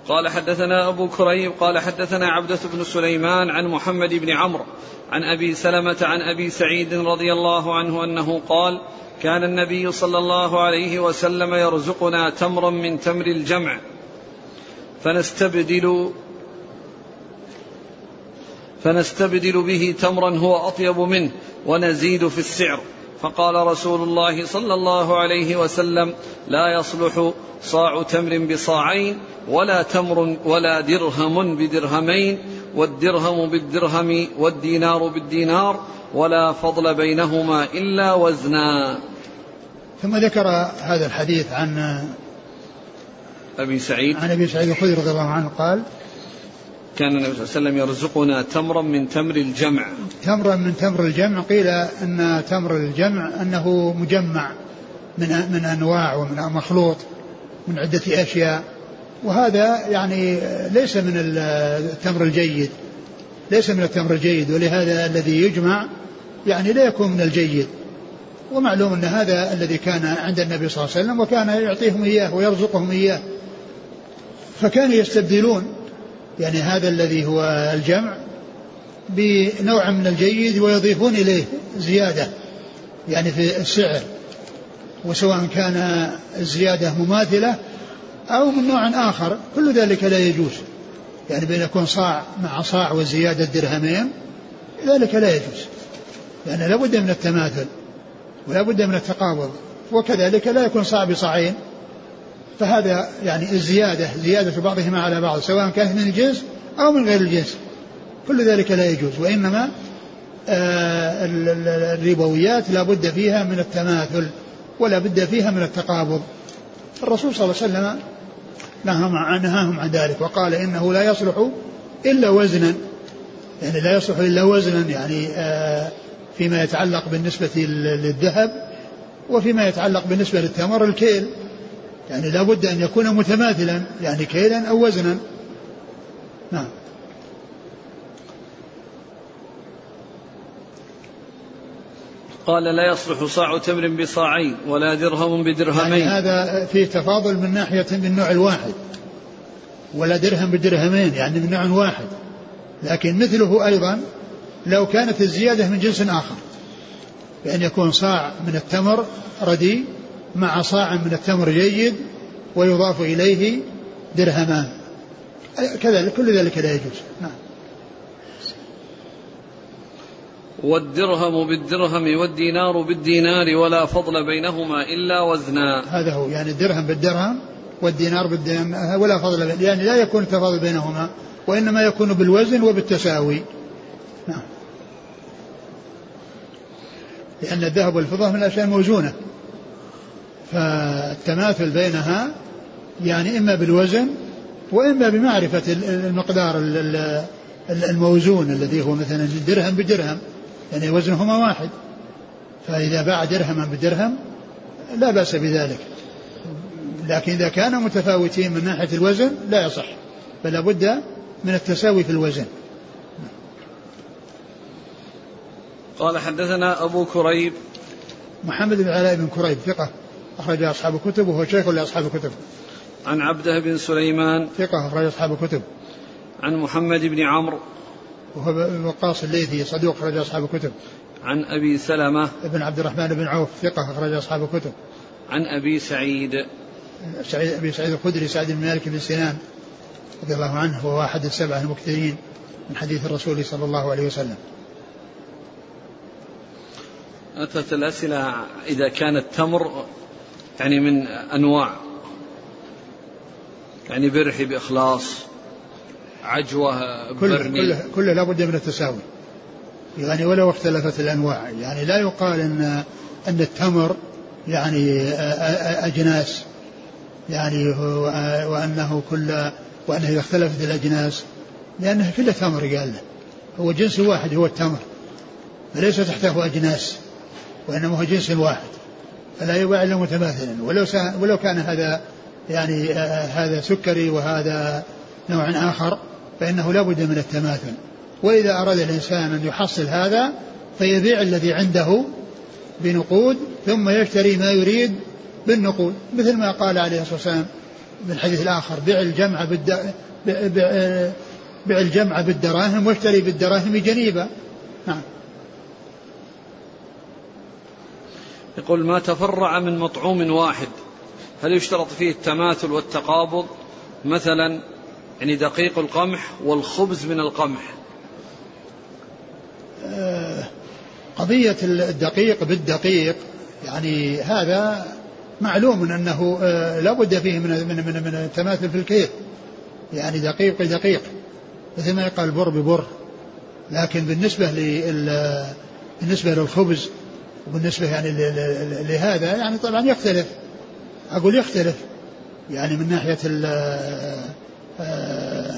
قال حدثنا أبو كريب قال حدثنا عبدة بن سليمان عن محمد بن عمرو عن أبي سلمة عن أبي سعيد رضي الله عنه أنه قال كان النبي صلى الله عليه وسلم يرزقنا تمرا من تمر الجمع فنستبدل فنستبدل به تمرا هو أطيب منه ونزيد في السعر. فقال رسول الله صلى الله عليه وسلم لا يصلح صاع تمر بصاعين ولا تمر ولا درهم بدرهمين والدرهم بالدرهم والدينار بالدينار ولا فضل بينهما إلا وزنا. ثم ذكر هذا الحديث عن أبي سعيد. عن أبي سعيد الخدري رضي الله عنه قال كان النبي صلى الله عليه وسلم يرزقنا تمرا من تمر الجمع. تمرا من تمر الجمع. قيل أن تمر الجمع أنه مجمع من من أنواع ومن مخلوط من عدة أشياء. وهذا يعني ليس من التمر الجيد ليس من التمر الجيد. ولهذا الذي يجمع يعني لا يكون من الجيد. ومعلوم أن هذا الذي كان عند النبي صلى الله عليه وسلم وكان يعطيهم إياه ويرزقهم إياه. فكانوا يستبدلون يعني هذا الذي هو الجمع بنوع من الجيد ويضيفون إليه زيادة يعني في السعر. وسواء كان الزيادة مماثلة أو من نوع آخر كل ذلك لا يجوز. يعني بين يكون صاع مع صاع وزيادة درهمين ذلك لا يجوز. لأن لا بد من التماثل. ولا بد من التقابض. وكذلك لا يكون صاع بصاعين فهذا يعني الزيادة زيادة بعضهما على بعض سواء كانت من الجنس أو من غير الجنس. كل ذلك لا يجوز. وإنما آه الربويات لا بد فيها من التماثل ولا بد فيها من التقابض. الرسول صلى الله عليه وسلم نهاهم عن ذلك وقال إنه لا يصلح إلا وزنا. يعني لا يصلح إلا وزنا يعني آه فيما يتعلق بالنسبة للذهب وفيما يتعلق بالنسبة للتمر الكيل. يعني لا بد أن يكون متماثلا يعني كيلا أو وزنا. نعم. قال لا يصلح صاع تمر بصاعين ولا درهم بدرهمين. يعني هذا فيه تفاضل من ناحية من نوع الواحد ولا درهم بدرهمين يعني من نوع واحد. لكن مثله أيضا لو كانت الزيادة من جنس آخر بأن يكون صاع من التمر ردي مع صاع من التمر جيد ويضاف إليه درهمان. كذلك كل ذلك لا يجوز. نعم. والدرهم بالدرهم والدينار بالدينار ولا فضل بينهما إلا وزنا. هذا هو يعني الدرهم بالدرهم والدينار بالدينار ولا فضل يعني لا يكون التفاضل بينهما وإنما يكون بالوزن وبالتساوي. نعم. لأن الذهب والفضة من الأشياء الموزونة فالتماثل بينها يعني إما بالوزن وإما بمعرفة المقدار الموزون الذي هو مثلا درهم بدرهم. يعني وزنهما واحد. فإذا باع درهما بدرهم لا بأس بذلك. لكن إذا كانا متفاوتين من ناحية الوزن لا يصح. بل لابد من التساوي في الوزن. قال حدثنا أبو كريب. محمد بن علاء بن كريب ثقة أخرج أصحاب الكتب وهو شيخ لأصحاب الكتب عن عبده بن سليمان. ثقة أخرج أصحاب الكتب عن محمد بن عمرو. وهو وقاص الليثي صدوق أخرج أصحاب الكتب عن أبي سلمة. بن عبد الرحمن بن عوف ثقة أخرج أصحاب الكتب عن أبي سعيد. سعيد أبي سعيد الخدري سعد بن مالك بن سنان رضي الله عنه وهو أحد السبعة المكثرين من حديث الرسول صلى الله عليه وسلم. أتت الأسئلة إذا كان التمر يعني من أنواع. يعني برحي بإخلاص عجوة كله, كله, كله لابد من التساوي. يعني ولو اختلفت الأنواع. يعني لا يقال أن أن التمر يعني أجناس. يعني وأنه كل وأنه إذا اختلفت الأجناس. لأنه كله تمر قال له. هو جنس واحد هو التمر. فليس تحته أجناس. وإنما هو جنس واحد فلا يباع إلا متماثلا. ولو ولو كان هذا يعني آه هذا سكري وهذا نوع آخر فإنه لا بد من التماثل. وإذا أراد الإنسان أن يحصل هذا فيبيع الذي عنده بنقود ثم يشتري ما يريد بالنقود. مثل ما قال عليه الصلاة والسلام في الحديث الآخر بيع الجمع بالد... بيع الجمع بالدراهم واشتري بالدراهم جنيبا يقول ما تفرع من مطعوم واحد هل يشترط فيه التماثل والتقابض؟ مثلا يعني دقيق القمح والخبز من القمح. آه، قضية الدقيق بالدقيق يعني هذا معلوم أنه آه، لا بد فيه من من من, من التماثل في الكيل يعني دقيق بدقيق مثل ما يقال بر ببر. لكن بالنسبة لل بالنسبة للخبز وبالنسبة يعني لهذا يعني طبعا يختلف. أقول يختلف. يعني من ناحية آه،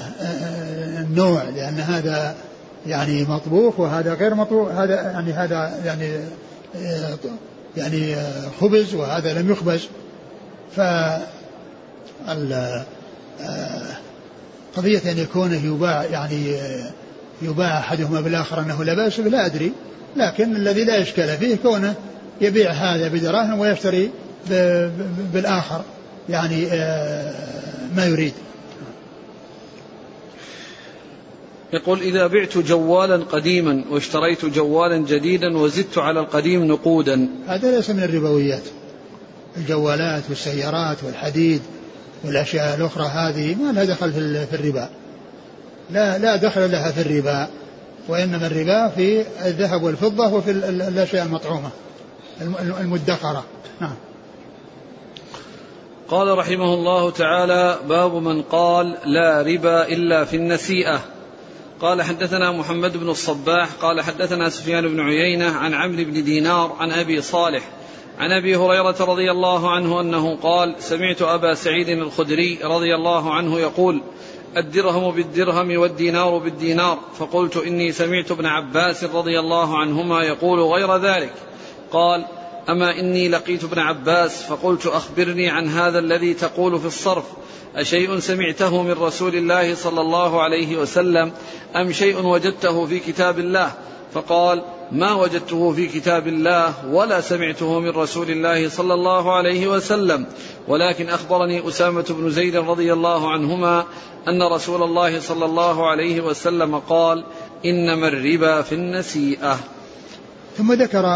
النوع لأن هذا يعني مطبوخ وهذا غير مطبوخ. هذا يعني هذا يعني يعني خبز وهذا لم يخبز. ف قضية أن يكون يباع يعني يباع أحدهما بالآخر أنه لا بأس لا أدري. لكن الذي لا إشكال فيه كونه يبيع هذا بدراهم ويشتري بالآخر يعني ما يريد. يقول إذا بعت جوالا قديما واشتريت جوالا جديدا وزدت على القديم نقودا. هذا ليس من الربويات. الجوالات والسيارات والحديد والأشياء الأخرى هذه ما لها دخل في الربا. لا لا دخل لها في الربا. وإنما الربا في الذهب والفضة وفي الأشياء المطعومة المدخرة. نعم. قال رحمه الله تعالى باب من قال لا ربا إلا في النسيئة. قال حدثنا محمد بن الصباح قال حدثنا سفيان بن عيينة عن عمرو بن دينار عن أبي صالح عن أبي هريرة رضي الله عنه أنه قال سمعت أبا سعيد الخدري رضي الله عنه يقول الدرهم بالدرهم والدينار بالدينار. فقلت إني سمعت ابن عباس رضي الله عنهما يقول غير ذلك. قال أما إني لقيت ابن عباس فقلت أخبرني عن هذا الذي تقول في الصرف. أشيء سمعته من رسول الله صلى الله عليه وسلم أم شيء وجدته في كتاب الله؟ فقال ما وجدته في كتاب الله ولا سمعته من رسول الله صلى الله عليه وسلم. ولكن أخبرني أسامة بن زيد رضي الله عنهما أن رسول الله صلى الله عليه وسلم قال إنما الربا في النسيئة. ثم ذكر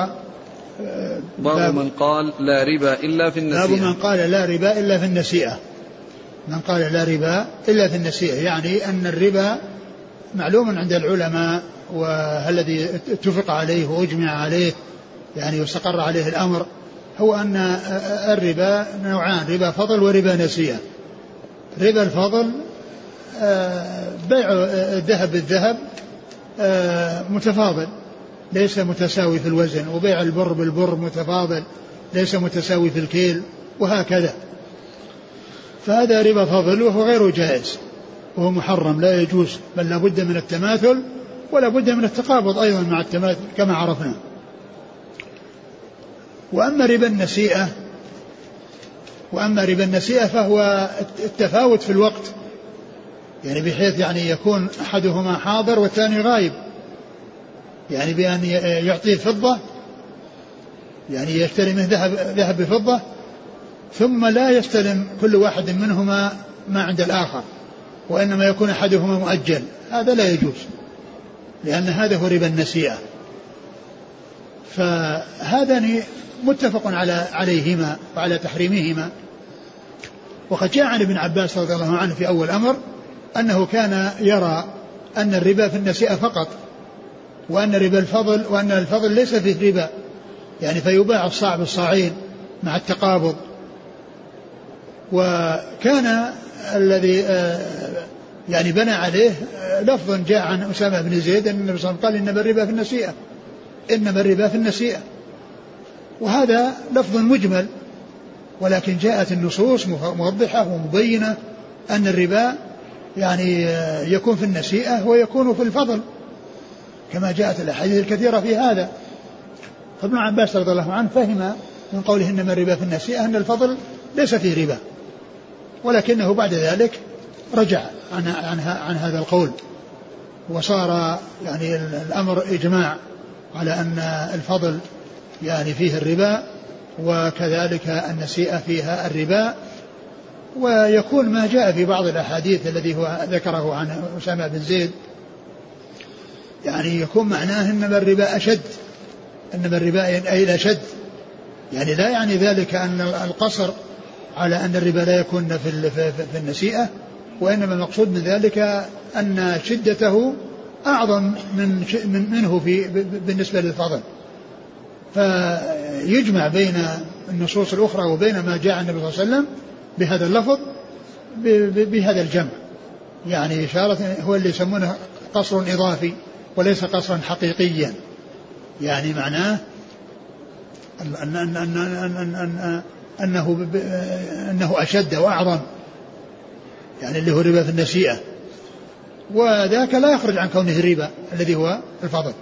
آه، باب من قال لا ربا إلا في النسيئة. باب من قال لا ربا إلا في النسيئة. من قال لا ربا إلا في النسيئة يعني أن الربا معلوم عند العلماء والذي اتفق عليه وأجمع عليه يعني واستقر عليه الأمر هو أن الربا نوعان ربا فضل وربا نسيئه ربا الفضل آه، بيع الذهب بالذهب آه، متفاضل ليس متساوي في الوزن وبيع البر بالبر متفاضل ليس متساوي في الكيل وهكذا. فهذا ربا فضل وهو غير جائز وهو محرم لا يجوز بل لابد من التماثل ولا بد من التقابض أيضا مع التماثل كما عرفنا. وأما ربا النسيئة وأما ربا النسيئة فهو التفاوت في الوقت. يعني بحيث يعني يكون أحدهما حاضر والثاني غايب. يعني بأن يعطيه فضة يعني يشتري منه ذهب ذهب بفضة ثم لا يستلم كل واحد منهما ما عند الآخر وإنما يكون أحدهما مؤجل. هذا لا يجوز. لأن هذا هو ربا النسيئة. فهذان متفق على عليهما وعلى تحريمهما. وقد جاء عن ابن عباس رضي الله عنه في أول أمر أنه كان يرى أن الربا في النسيئة فقط وأن ربا الفضل وأن الفضل ليس فيه ربا. يعني فيباع الصاع بالصاعين مع التقابض. وكان الذي آه، يعني بنى عليه آه، لفظ جاء عن أسامة بن زيد أن النبي صلى الله عليه وسلم قال إنما الربا في النسيئة. إنما الربا في النسيئة. وهذا لفظ مجمل ولكن جاءت النصوص موضحة ومبينة أن الربا يعني آه، يكون في النسيئة ويكون في الفضل كما جاءت الأحاديث الكثيرة في هذا. فابن عباس رضي الله عنه فهم من قوله إنما الربا في النسيئة أن الفضل ليس فيه ربا ولكنه بعد ذلك رجع عن, عن, عن هذا القول. وصار يعني الأمر إجماع على أن الفضل يعني فيه الربا وكذلك النسيئة فيها الربا. ويكون ما جاء في بعض الأحاديث الذي هو ذكره عن أسامة بن زيد. يعني يكون معناه إنما الربا أشد. إنما الربا أي الأشد. يعني لا يعني ذلك أن القصر على أن الربا لا يكون في في النسيئة. وإنما المقصود من ذلك أن شدته أعظم من منه في بالنسبة للفضل. فيجمع بين النصوص الأخرى وبين ما جاء عن النبي صلى الله عليه وسلم بهذا اللفظ بهذا الجمع. يعني إشارة هو اللي يسمونه قصر إضافي وليس قصرا حقيقيا. يعني معناه أن أن أن أن أن أن أنه أنه أشد وأعظم. يعني اللي هو ربا في النسيئة وذاك لا يخرج عن كونه الربا الذي هو الفضل.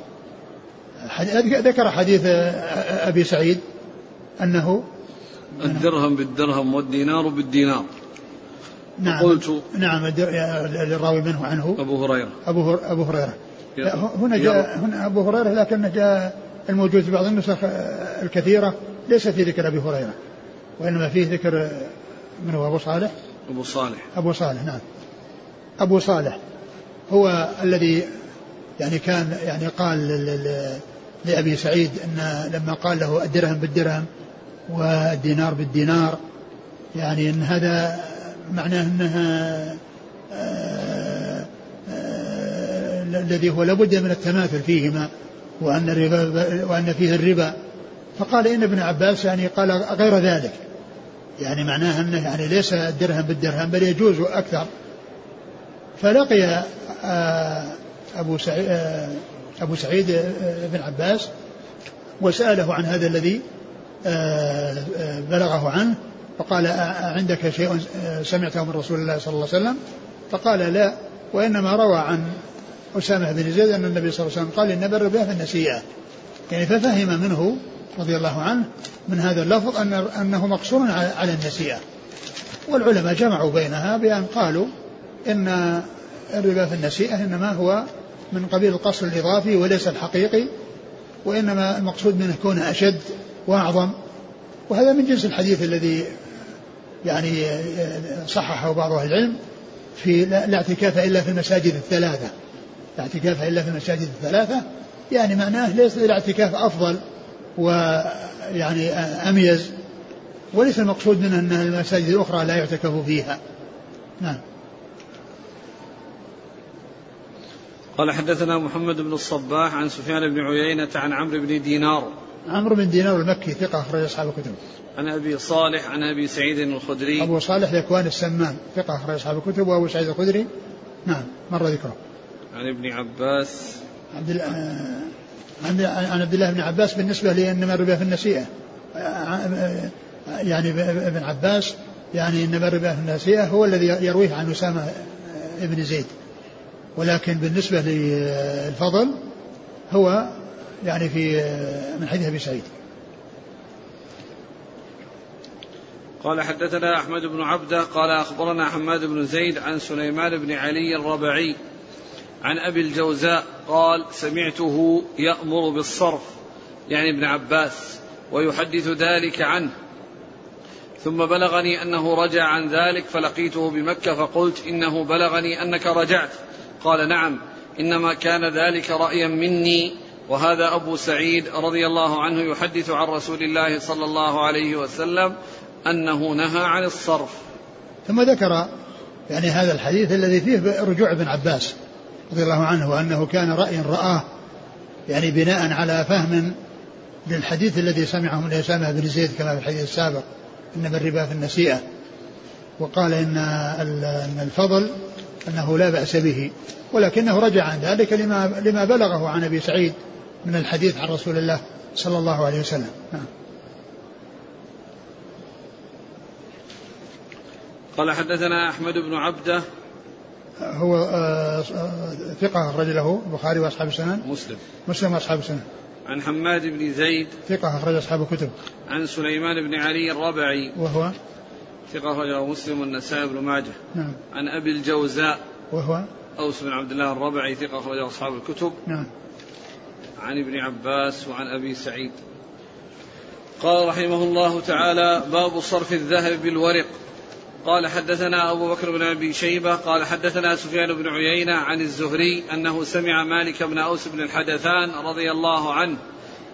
ذكر حديث أبي سعيد أنه الدرهم بالدرهم والدينار بالدينار. نعم. قلت نعم الراوي منه عنه. أبو هريرة. أبو أبو هريرة. هنا جاء هنا أبو هريرة لكن جاء الموجود في بعض النسخ الكثيرة. ليس في ذكر أبي هريرة وإنما فيه ذكر من هو أبو صالح. أبو صالح. أبو صالح نعم. أبو صالح هو الذي يعني كان يعني قال لأبي سعيد أن لما قال له الدرهم بالدرهم والدينار بالدينار يعني أن هذا معناه أنها آه، آه، الذي هو لابد من التماثل فيهما وأن وأن فيه الربا. فقال إن ابن عباس يعني قال غير ذلك. يعني معناه أنه يعني ليس الدرهم بالدرهم بل يجوز أكثر. فلقي آه، أبو سعيد أبو سعيد بن عباس وسأله عن هذا الذي بلغه عنه فقال عندك شيء سمعته من رسول الله صلى الله عليه وسلم؟ فقال لا. وإنما روى عن أسامة بن زيد أن النبي صلى الله عليه وسلم قال إن بر في النسيئة يعني ففهم منه رضي الله عنه من هذا اللفظ أن أنه مقصور على النسيئة. والعلماء جمعوا بينها بأن قالوا إن الربا في النسيئة إنما هو من قبيل القصر الإضافي وليس الحقيقي وإنما المقصود منه كونه أشد وأعظم. وهذا من جنس الحديث الذي يعني صححه بعض أهل العلم في لا اعتكاف إلا في المساجد الثلاثة. لا اعتكاف إلا في المساجد الثلاثة يعني معناه ليس الاعتكاف أفضل ويعني أميز وليس المقصود منه أن المساجد الأخرى لا يعتكف فيها. نعم. قال حدثنا محمد بن الصباح عن سفيان بن عيينة عن عمرو بن دينار. عمرو بن دينار المكي ثقة أخرج أصحاب الكتب. عن أبي صالح عن أبي سعيد الخدري. أبو صالح ذكوان السمان ثقة أخرج أصحاب الكتب وأبو سعيد الخدري. نعم مر ذكره. عن ابن عباس. عبد عن عبد الله بن عباس بالنسبة لأنما الربا في النسيئة. يعني ابن عباس يعني إنما الربا في النسيئة هو الذي يرويه عن أسامة بن زيد. ولكن بالنسبة للفضل هو يعني في من حديث أبي سعيد. قال حدثنا أحمد بن عبدة قال أخبرنا حماد بن زيد عن سليمان بن علي الربعي عن أبي الجوزاء قال سمعته يأمر بالصرف يعني ابن عباس ويحدث ذلك عنه. ثم بلغني أنه رجع عن ذلك فلقيته بمكة فقلت إنه بلغني أنك رجعت. قال نعم إنما كان ذلك رأيا مني. وهذا أبو سعيد رضي الله عنه يحدث عن رسول الله صلى الله عليه وسلم أنه نهى عن الصرف. ثم ذكر يعني هذا الحديث الذي فيه رجوع ابن عباس. رضي الله عنه وأنه كان رأي رآه يعني بناء على فهم للحديث الذي سمعه من أسامة بن زيد كما في الحديث السابق إنما الربا في النسيئة وقال إن الفضل أنه لا بأس به ولكنه رجع عن ذلك لما لما بلغه عن أبي سعيد من الحديث عن رسول الله صلى الله عليه وسلم نعم. قال حدثنا أحمد بن عبدة هو آه، ثقة أخرج له البخاري وأصحاب السنن. مسلم مسلم وأصحاب السنن. عن حماد بن زيد. ثقة أخرج أصحاب الكتب. عن سليمان بن علي الربعي. وهو؟ ثقة أخرجه مسلم والنسائي بن ماجه. نعم. عن أبي الجوزاء. وهو؟ أوس بن عبد الله الربعي. ثقة أخرجه أصحاب الكتب. نعم. عن ابن عباس وعن أبي سعيد. قال رحمه الله تعالى باب صرف الذهب بالورق. قال حدثنا أبو بكر بن أبي شيبة قال حدثنا سفيان بن عيينة عن الزهري أنه سمع مالك بن أوس بن الحدثان رضي الله عنه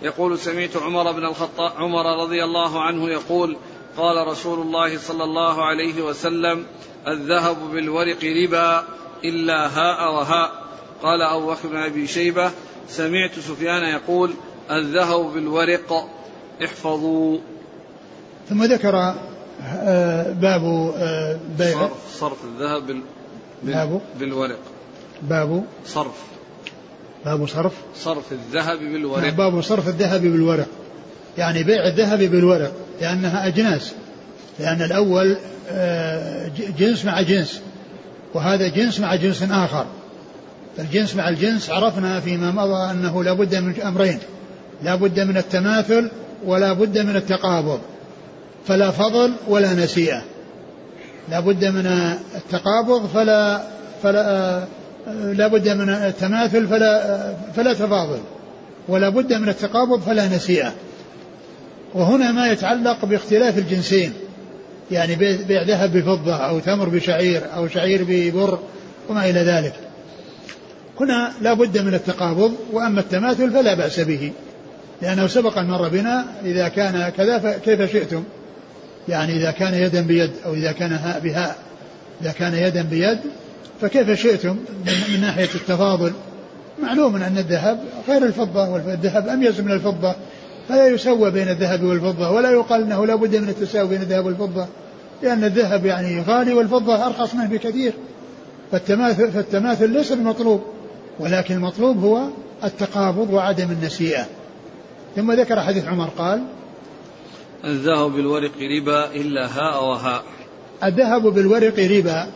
يقول سمعت عمر بن الخطاب عمر رضي الله عنه يقول قال رسول الله صلى الله عليه وسلم الذهب بالورق ربا إلا هاء وهاء. قال أبو بكر بن أبي شيبة سمعت سفيان يقول الذهب بالورق احفظوا. ثم ذكر باب آه، بيع. صرف, صرف الذهب بال... بال... بالورق. باب. صرف. باب صرف. صرف الذهب بالورق. نعم، باب صرف الذهب بالورق. يعني بيع الذهب بالورق لأنها أجناس. لأن الأول آه، جنس مع جنس. وهذا جنس مع جنس آخر. فالجنس مع الجنس عرفنا فيما مضى أنه لا بد من أمرين. لا بد من التماثل ولا بد من التقابض. فلا فضل ولا نسيئة. لا بد من التقابض فلا فلا لا بد من التماثل فلا فلا تفاضل. ولا بد من التقابض فلا نسيئة. وهنا ما يتعلق باختلاف الجنسين. يعني بيع ذهب بفضة أو تمر بشعير أو شعير ببر وما إلى ذلك. هنا لا بد من التقابض وأما التماثل فلا بأس به. لأنه سبق مر بنا إذا كان كذا فكيف شئتم؟ يعني إذا كان يدا بيد أو إذا كان هاء بهاء إذا كان يدا بيد فكيف شئتم؟ من ناحية التفاضل. معلوم أن الذهب غير الفضة والذهب أميز من الفضة. فلا يسوى بين الذهب والفضة ولا يقال أنه لا بد من التساوي بين الذهب والفضة. لأن الذهب يعني غالي والفضة أرخص منه بكثير. فالتماثل, فالتماثل ليس المطلوب ولكن المطلوب هو التقابض وعدم النسيئة. ثم ذكر حديث عمر قال الذهب بالورق ربا إلا هاء وهاء الذهب بالورق ربا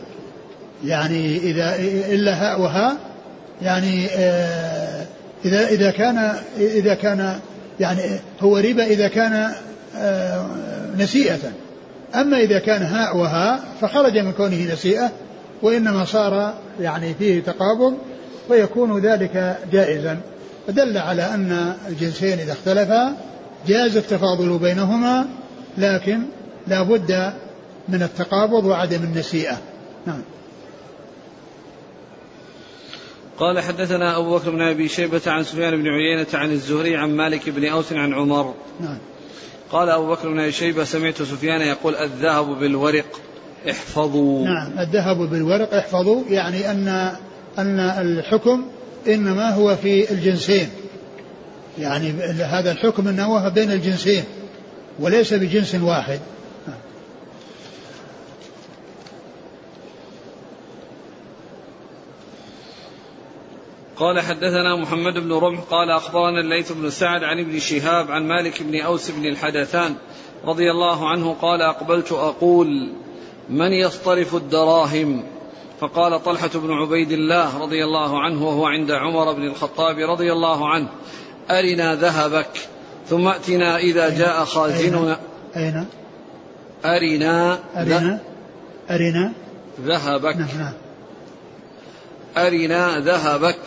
يعني إذا إلا هاء وهاء يعني آه، إذا إذا كان إذا كان يعني هو ربا إذا كان آه، نسيئة. أما إذا كان هاء وهاء فخرج من كونه نسيئة وإنما صار يعني فيه تقابض فيكون ذلك جائزا. فدل على أن الجنسين إذا اختلفا جاز التفاضل بينهما لكن لا بد من التقابض وعدم النسيئة. نعم. قال حدثنا أبو بكر بن أبي شيبة عن سفيان بن عيينة عن الزهري عن مالك بن أوس عن عمر. نعم. قال أبو بكر بن أبي شيبة سمعت سفيان يقول الذهب بالورق احفظوا. نعم الذهب بالورق احفظوا يعني أن أن الحكم إنما هو في الجنسين. يعني هذا الحكم أنه بين الجنسين وليس بجنس واحد. قال حدثنا محمد بن رمح قال أخبرنا الليث بن سعد عن ابن شهاب عن مالك بن أوس بن الحدثان رضي الله عنه قال أقبلت أقول من يصطرف الدراهم؟ فقال طلحة بن عبيد الله رضي الله عنه وهو عند عمر بن الخطاب رضي الله عنه أرنا ذهبك ثم أتنا إذا جاء خازننا. أين؟ أرنا أرنا؟ أرنا؟ ذهبك. نعم نعم. أرنا ذهبك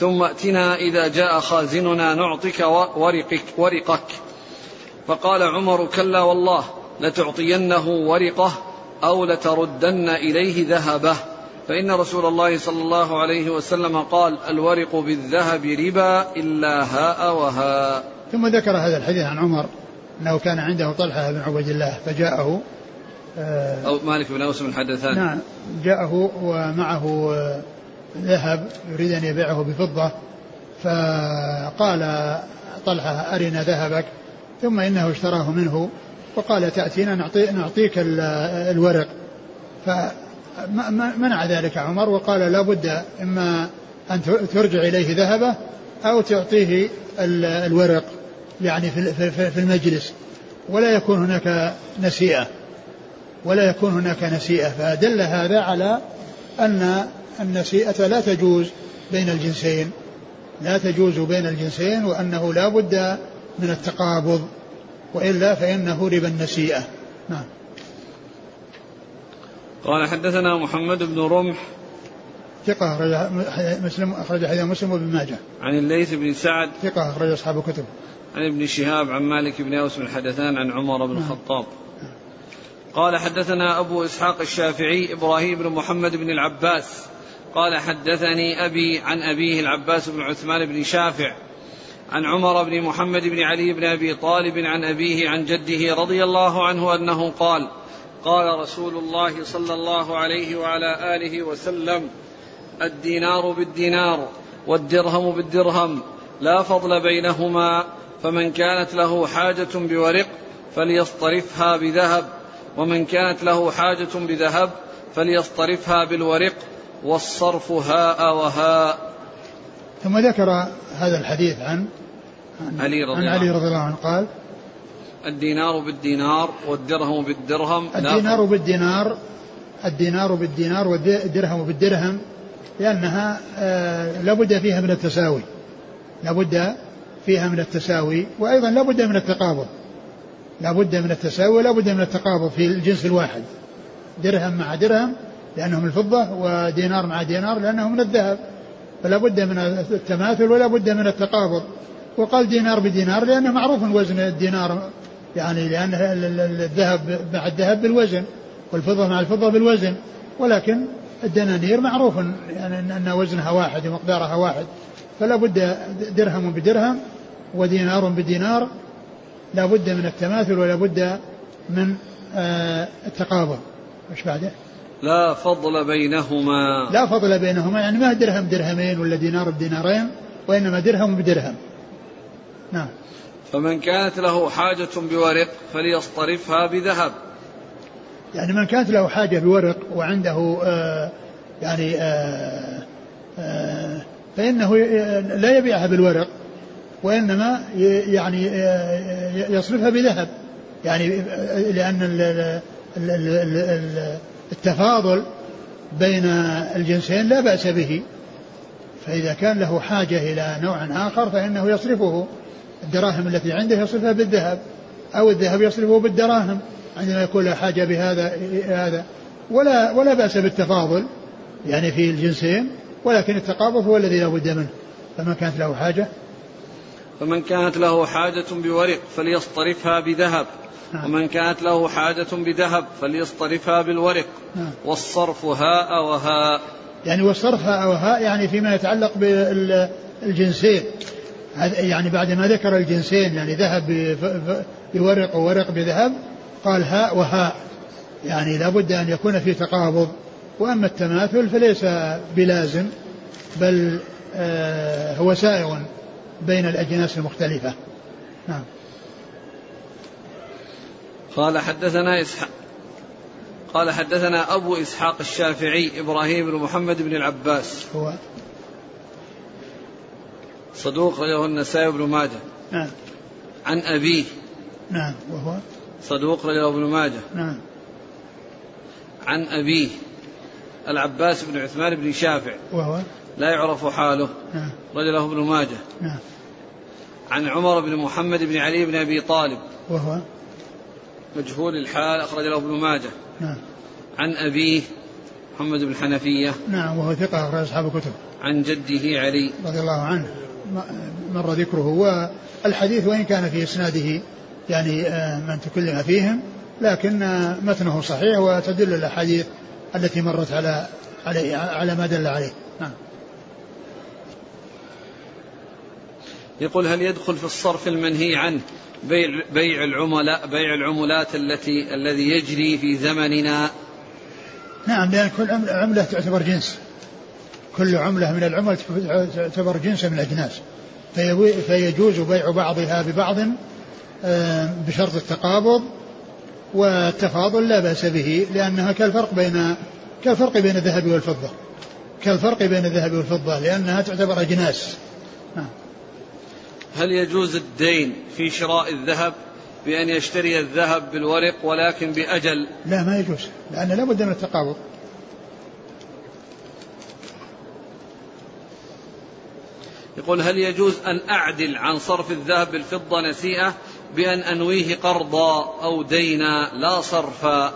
ثم أتنا إذا جاء خازننا نعطيك ورقك ورقك. فقال عمر كلا والله لتعطينه ورقه أو لتردن إليه ذهبه. فإن رسول الله صلى الله عليه وسلم قال الورق بالذهب ربا إلا هاء وهاء. ثم ذكر هذا الحديث عن عمر أنه كان عنده طلحة بن عبيد الله فجاءه آه أو مالك بن أوس بن حدثان نعم جاءه ومعه ذهب يريد أن يبيعه بفضة فقال طلحة أرنا ذهبك. ثم إنه اشتراه منه وقال تأتينا نعطي نعطيك الورق. فمنع ذلك عمر وقال لا بد إما أن ترجع إليه ذهبة أو تعطيه الورق يعني في المجلس. ولا يكون هناك نسيئة. ولا يكون هناك نسيئة. فدل هذا على أن النسيئة لا تجوز بين الجنسين. لا تجوز بين الجنسين وأنه لا بد من التقابض. وإلا فإنه ربا النسيئة. نعم. قال حدثنا محمد بن رمح ثقة أخرج مسلم أخرج حديث مسلم وابن ماجه. عن الليث بن سعد ثقة أخرج أصحاب الكتب. عن ابن شهاب عن مالك بن أوس بن الحدثان عن عمر بن نعم. الخطاب. قال حدثنا أبو إسحاق الشافعي إبراهيم بن محمد بن العباس قال حدثني أبي عن أبيه العباس بن عثمان بن شافع عن عمر بن محمد بن علي بن أبي طالب عن أبيه عن جده رضي الله عنه أنه قال قال رسول الله صلى الله عليه وعلى آله وسلم الدينار بالدينار والدرهم بالدرهم لا فضل بينهما فمن كانت له حاجة بورق فليصطرفها بذهب ومن كانت له حاجة بذهب فليصطرفها بالورق والصرف هاء وهاء. ثم ذكر هذا الحديث عن عن علي رضي, عن علي رضي الله عنه قال الدينار بالدينار والدرهم بالدرهم. الدينار بالدينار الدينار بالدينار والدرهم بالدرهم لأنها آه، لابد فيها من التساوي. لابد فيها من التساوي وأيضا لابد من التقابض. لابد من التساوي ولابد من التقابض في الجنس الواحد. درهم مع درهم لأنه من الفضة ودينار مع دينار لأنه من الذهب. فلا بد من التماثل ولا بد من التقابض. وقال دينار بدينار لأنه معروف وزن الدينار يعني لأن الذهب مع الذهب بالوزن والفضة مع الفضة بالوزن. ولكن الدنانير معروف يعني أن وزنها واحد ومقدارها واحد. فلا بد درهم بدرهم ودينار بدينار. لا بد من التماثل ولا بد من آه، التقابض. إيش بعده؟ لا فضل بينهما. لا فضل بينهما يعني ما درهم درهمين ولا دينار بدينارين وإنما درهم بدرهم. نعم. فمن كانت له حاجة بورق فليصطرفها بذهب. يعني من كانت له حاجة بورق وعنده آه يعني آه آه فإنه لا يبيعها بالورق وإنما يعني يصرفها بذهب. يعني لأن التفاضل بين الجنسين لا بأس به. فإذا كان له حاجة إلى نوع آخر فإنه يصرفه. الدراهم التي عنده يصرفها بالذهب أو الذهب يصرفه بالدراهم. عندما يكون له حاجة بهذا هذا. ولا ولا بأس بالتفاضل يعني في الجنسين ولكن التقابض هو الذي لا بد منه. فمن كانت له حاجة؟ فمن كانت له حاجة بورق فليصطرفها بذهب. نعم. ومن كانت له حاجة بذهب فليصطرفها بالورق. نعم. والصرف هاء وهاء. يعني والصرف هاء وهاء يعني فيما يتعلق بالجنسين. يعني بعد ما ذكر الجنسين يعني ذهب بورق وورق بذهب قال هاء وهاء يعني لابد أن يكون في تقابض. وأما التماثل فليس بلازم بل آه هو سائغ بين الأجناس المختلفة. نعم. قال حدثنا إسحاق قال حدثنا أبو إسحاق الشافعي إبراهيم بن محمد بن العباس. هو صدوق رجله النسائي بن ماجه. نعم. عن أبيه. نعم وهو؟ صدوق رجله ابن ماجه. نعم. عن أبيه العباس بن عثمان بن شافع. وهو؟ لا يعرف حاله. نعم. رجله ابن ماجه. نعم. عن عمر بن محمد بن علي بن أبي طالب. وهو؟ مجهول الحال أخرج له ابن ماجه. نعم. عن أبيه محمد بن حنفية. نعم وهو ثقة أخرج أصحاب الكتب. عن جده علي. رضي الله عنه. مر ذكره والحديث وإن كان في إسناده يعني آه، من تكلم فيهم لكن آه، متنه صحيح وتدل الأحاديث التي مرت على عليه على ما دل عليه. نعم. يقول هل يدخل في الصرف المنهي عنه بيع بيع العملاء بيع العملات التي الذي يجري في زمننا؟ نعم لأن كل عملة تعتبر جنس. كل عملة من العمل تعتبر جنسا من الأجناس. فيجوز بيع بعضها ببعض آه، بشرط التقابض والتفاضل لا بأس به لأنها كالفرق بين كالفرق بين الذهب والفضة. كالفرق بين الذهب والفضة لأنها تعتبر أجناس. نعم. هل يجوز الدين في شراء الذهب بأن يشتري الذهب بالورق ولكن بأجل؟ لا ما يجوز لأن لا بد من التقابض. يقول هل يجوز أن أعدل عن صرف الذهب بالفضة نسيئة بأن أنويه قرضا أو دينا لا صرفا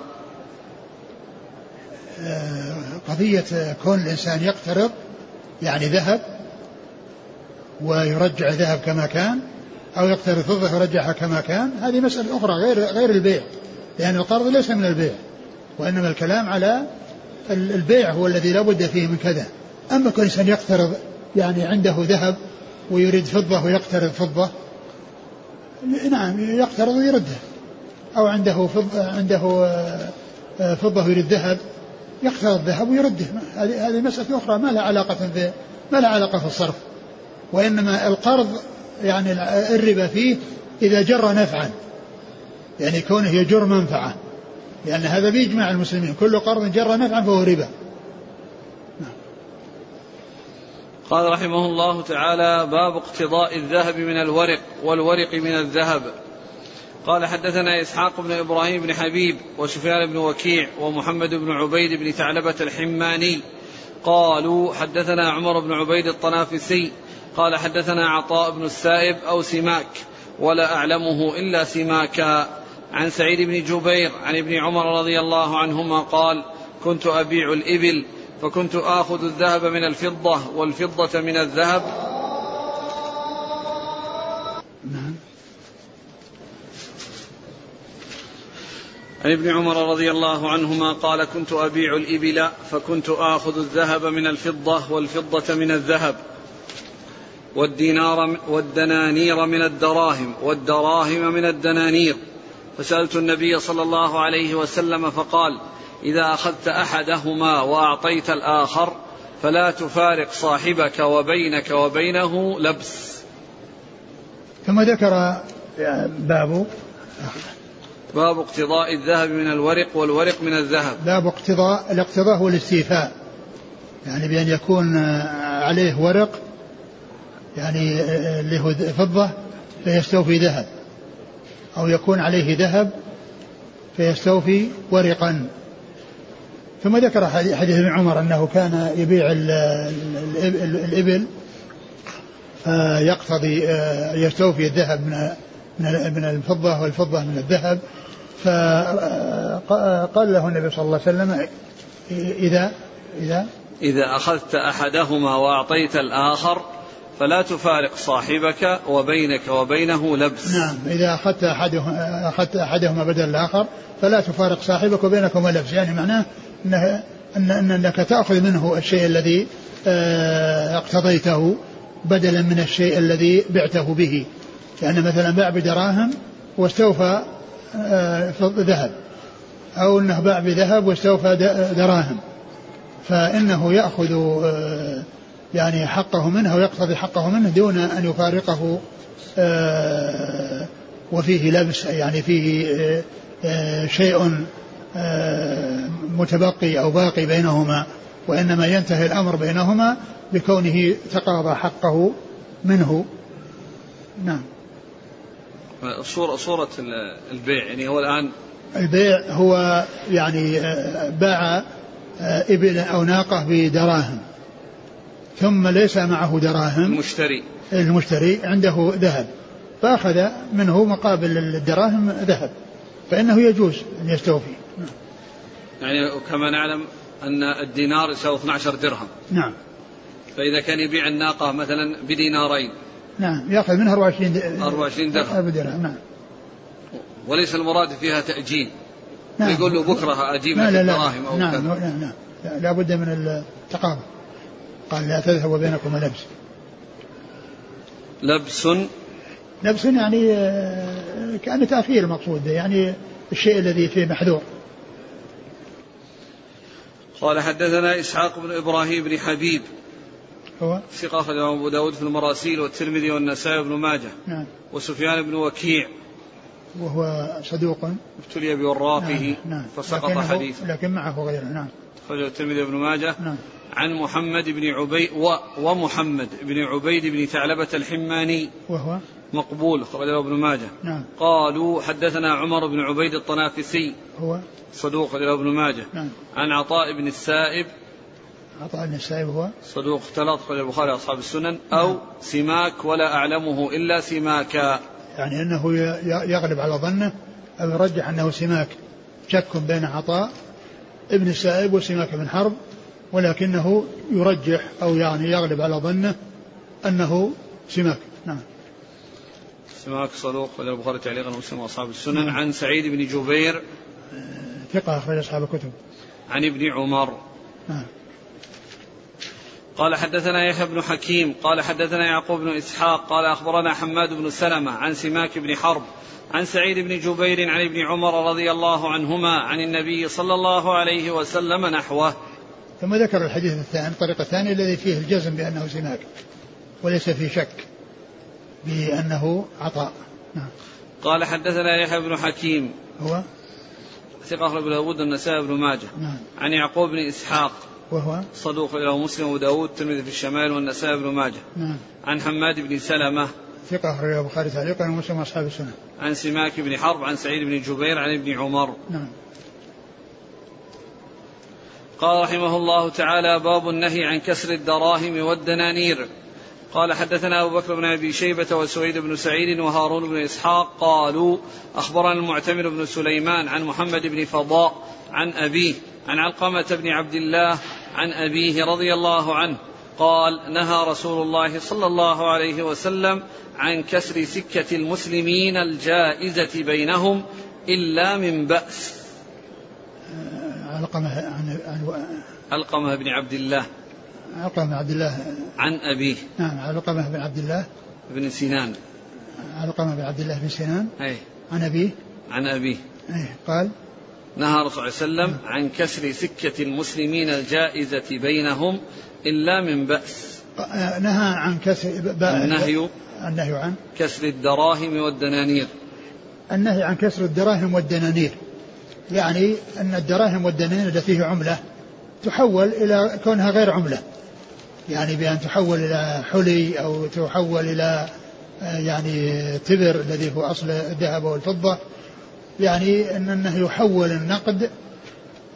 آه، قضية كون الإنسان يقترض يعني ذهب ويرجع ذهب كما كان أو يقترض فضة ويرجعها كما كان هذه مسألة أخرى غير غير البيع لأن القرض ليس من البيع وإنما الكلام على البيع هو الذي لا بد فيه من كذا. أما كل إنسان يقترض يعني عنده ذهب ويريد فضة ويقترض فضة. نعم يقترض ويرده. أو عنده فضة عنده آه، فضة ويريد ذهب يقترض الذهب ويرده. هذه مسألة أخرى ما لها علاقة في ما لها علاقة في الصرف. وإنما القرض يعني الربا فيه إذا جر نفعا. يعني كونه يجر منفعة لأن هذا بإجماع المسلمين. كل قرض جر نفعا فهو ربا. قال رحمه الله تعالى باب اقتضاء الذهب من الورق والورق من الذهب. قال حدثنا إسحاق بن إبراهيم بن حبيب وسفيان بن وكيع ومحمد بن عبيد بن ثعلبة الحماني. قالوا حدثنا عمر بن عبيد الطنافسي. قال حدثنا عطاء بن السائب أو سماك ولا أعلمه إلا سماكا. عن سعيد بن جبير عن ابن عمر رضي الله عنهما قال كنت أبيع الإبل فكنت آخذ الذهب من الفضة والفضة من الذهب. نعم. عن ابن عمر رضي الله عنهما قال كنت أبيع الإبل فكنت آخذ الذهب من الفضة والفضة من الذهب والدينار والدنانير من الدراهم والدراهم من الدنانير. فسألت النبي صلى الله عليه وسلم فقال إذا أخذت أحدهما وأعطيت الآخر فلا تفارق صاحبك وبينك وبينه لبس. ثم ذكر باب باب اقتضاء الذهب من الورق والورق من الذهب. باب اقتضاء الاقتضاء هو الاستيفاء. يعني بأن يكون عليه ورق يعني اللي هو فضة فيستوفي ذهب أو يكون عليه ذهب فيستوفي ورقا. ثم ذكر حديث ابن عمر أنه كان يبيع الإبل فيقتضي آه، يستوفي الذهب من من الفضة والفضة من الذهب. فقال له النبي صلى الله عليه وسلم اذا إذا؟ إذا أخذت أحدهما وأعطيت الآخر فلا تفارق صاحبك وبينك وبينه لبس. نعم إذا أخذت أحدهما, أخذت أحدهما بدل الآخر فلا تفارق صاحبك وبينكما لبس. يعني معناه أنه أن أنك تأخذ منه الشيء الذي آه، اقتضيته بدلا من الشيء الذي بعته به. يعني مثلا باع بدراهم واستوفى آه، ذهب. أو أنه باع بذهب واستوفى دراهم. فإنه يأخذ آه، يعني حقه منه ويقتضي حقه منه دون أن يفارقه وفيه لبس يعني فيه شيء متبقي أو باقي بينهما وإنما ينتهي الأمر بينهما بكونه تقاضى حقه منه. نعم. صورة صورة البيع يعني هو الآن البيع هو يعني آه، باع آه، إبل أو ناقة بدراهم ثم ليس معه دراهم. المشتري. المشتري عنده ذهب فأخذ منه مقابل الدراهم ذهب فإنه يجوز أن يستوفي. يعني كما نعلم أن الدينار يساوي 12 درهم. نعم. فإذا كان يبيع الناقة مثلا بدينارين. نعم. يأخذ منها 24 درهم 24 درهم. درهم. نعم. وليس المراد فيها تأجيل. نعم. يقول له بكرة أجيب لك الدراهم أو نعم نعم نعم. لا بد من التقابل. قال لا تذهب بينكم لبس. لبس. لبس يعني آه، كأن تأخير المقصود يعني الشيء الذي فيه محذور. قال حدثنا إسحاق بن إبراهيم بن حبيب. هو؟ ثقة أخرجه أبو داود في المراسيل والترمذي والنسائي وابن ماجه. نعم. وسفيان بن وكيع. وهو صدوق. ابتلي بورافه نعم, نعم. فسقط حديثه. لكن معه غيره نعم. أخرجه الترمذي وابن ماجه. نعم. عن محمد بن عبيد و ومحمد بن عبيد بن ثعلبة الحماني. وهو؟ مقبول أخرجه ابن ماجه. نعم. قالوا حدثنا عمر بن عبيد الطنافسي. هو؟ صدوق أخرجه ابن ماجه. نعم. عن عطاء بن السائب. عطاء بن السائب هو؟ صدوق اختلط أخرجه البخاري أصحاب السنن. أو سماك ولا أعلمه إلا سماكا. يعني أنه ي- يغلب على ظنه أو يرجح أنه سماك. شك بين عطاء ابن السائب وسماك بن حرب ولكنه يرجح أو يعني يغلب على ظنه أنه سماك. نعم. سماك صدوق أخرجه البخاري تعليقا ومسلم وأصحاب السنن. عن سعيد بن جبير ثقة أخرج أصحاب الكتب. عن ابن عمر. نعم قال حدثنا يحيى بن حكيم قال حدثنا يعقوب بن إسحاق قال أخبرنا حماد بن سلمة عن سماك بن حرب عن سعيد بن جبير عن ابن عمر رضي الله عنهما عن النبي صلى الله عليه وسلم نحوه. ثم ذكر الحديث الثاني الطريقة الثانية الذي فيه الجزم بأنه سماك وليس فيه شك. بأنه عطاء. نعم. قال حدثنا يحيى بن حكيم. هو؟ ثقة أخرج أبو داود النسائي بن ماجه. نعم. عن يعقوب بن إسحاق. وهو؟ صدوق إلى مسلم وداود الترمذي في الشمال والنسائي بن ماجه. نعم. عن حماد بن سلمة. ثقة أخرج البخاري تعليقا ومسلم أصحاب السنة. عن سماك بن حرب عن سعيد بن جبير عن ابن عمر. نعم. قال رحمه الله تعالى باب النهي عن كسر الدراهم والدنانير. قال حدثنا أبو بكر بن أبي شيبة وسويد بن سعيد وهارون بن إسحاق قالوا أخبرنا المعتمر بن سليمان عن محمد بن فضاء عن أبيه عن علقمة بن عبد الله عن أبيه رضي الله عنه قال نهى رسول الله صلى الله عليه وسلم عن كسر سكة المسلمين الجائزة بينهم إلا من بأس. علقمة عن عن علقمة بن عبد الله. علقمة بن عبد الله. عن أبيه نعم علقمة بن عبد الله. بن سنان. علقمة بن عبد الله بن سنان. أي. عن أبيه. عن أبيه. إيه قال نهى الرسول صلى الله عليه وسلم عن كسر سكة المسلمين الجائزة بينهم إلا من بأس. نهى عن كسر النهي. النهي عن؟ كسر الدراهم والدنانير. النهي عن كسر الدراهم والدنانير. يعني أن الدراهم والدنانير التي فيه عملة تحول إلى كونها غير عملة. يعني بأن تحول إلى حلي أو تحول إلى آه، يعني تبر الذي هو أصل الذهب والفضة. يعني أن أنه يحول النقد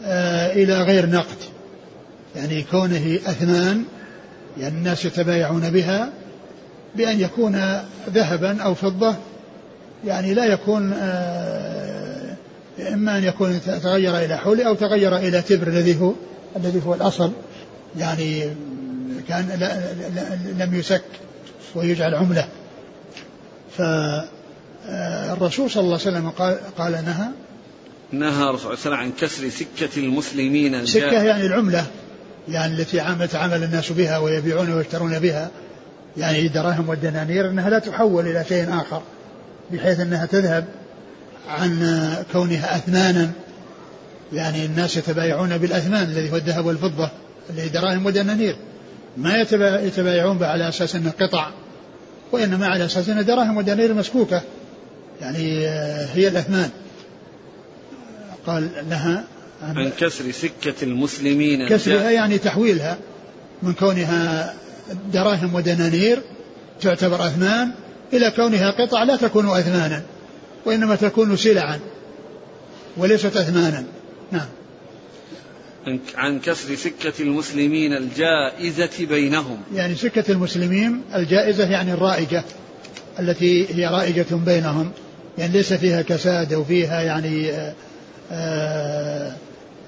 آه، إلى غير نقد. يعني كونه أثمان يعني الناس يتبايعون بها بأن يكون ذهبا أو فضة. يعني لا يكون آه، إما أن يكون تغير إلى حولي أو تغير إلى تبر الذي هو الذي هو الأصل. يعني كان لا لا لم يسك ويجعل عملة. فالرسول صلى الله عليه وسلم قال قال نهى. نهى الرسول صلى الله عليه وسلم عن كسر سكة المسلمين. سكة يعني العملة يعني التي عام- يتعامل الناس بها ويبيعون ويشترون بها. يعني الدراهم والدنانير إنها لا تحول إلى شيء آخر بحيث إنها تذهب عن كونها أثمانا. يعني الناس يتبايعون بالأثمان الذي هو الذهب والفضة اللي دراهم ودنانير. ما يتبا- يتبايعون على أساس إنه قطع وإنما على أساس انها دراهم ودنانير مسكوكه يعني آه، هي الأثمان. قال نهى عن كسر سكة المسلمين. كسرها يعني تحويلها من كونها دراهم ودنانير تعتبر أثمان إلى كونها قطع لا تكون أثمانا وإنما تكون سلعا وليست أثمانا. نعم. عن- كسر سكة المسلمين الجائزة بينهم. يعني سكة المسلمين الجائزة يعني الرائجة التي هي رائجة بينهم. يعني ليس فيها كساد أو فيها يعني آه، آه،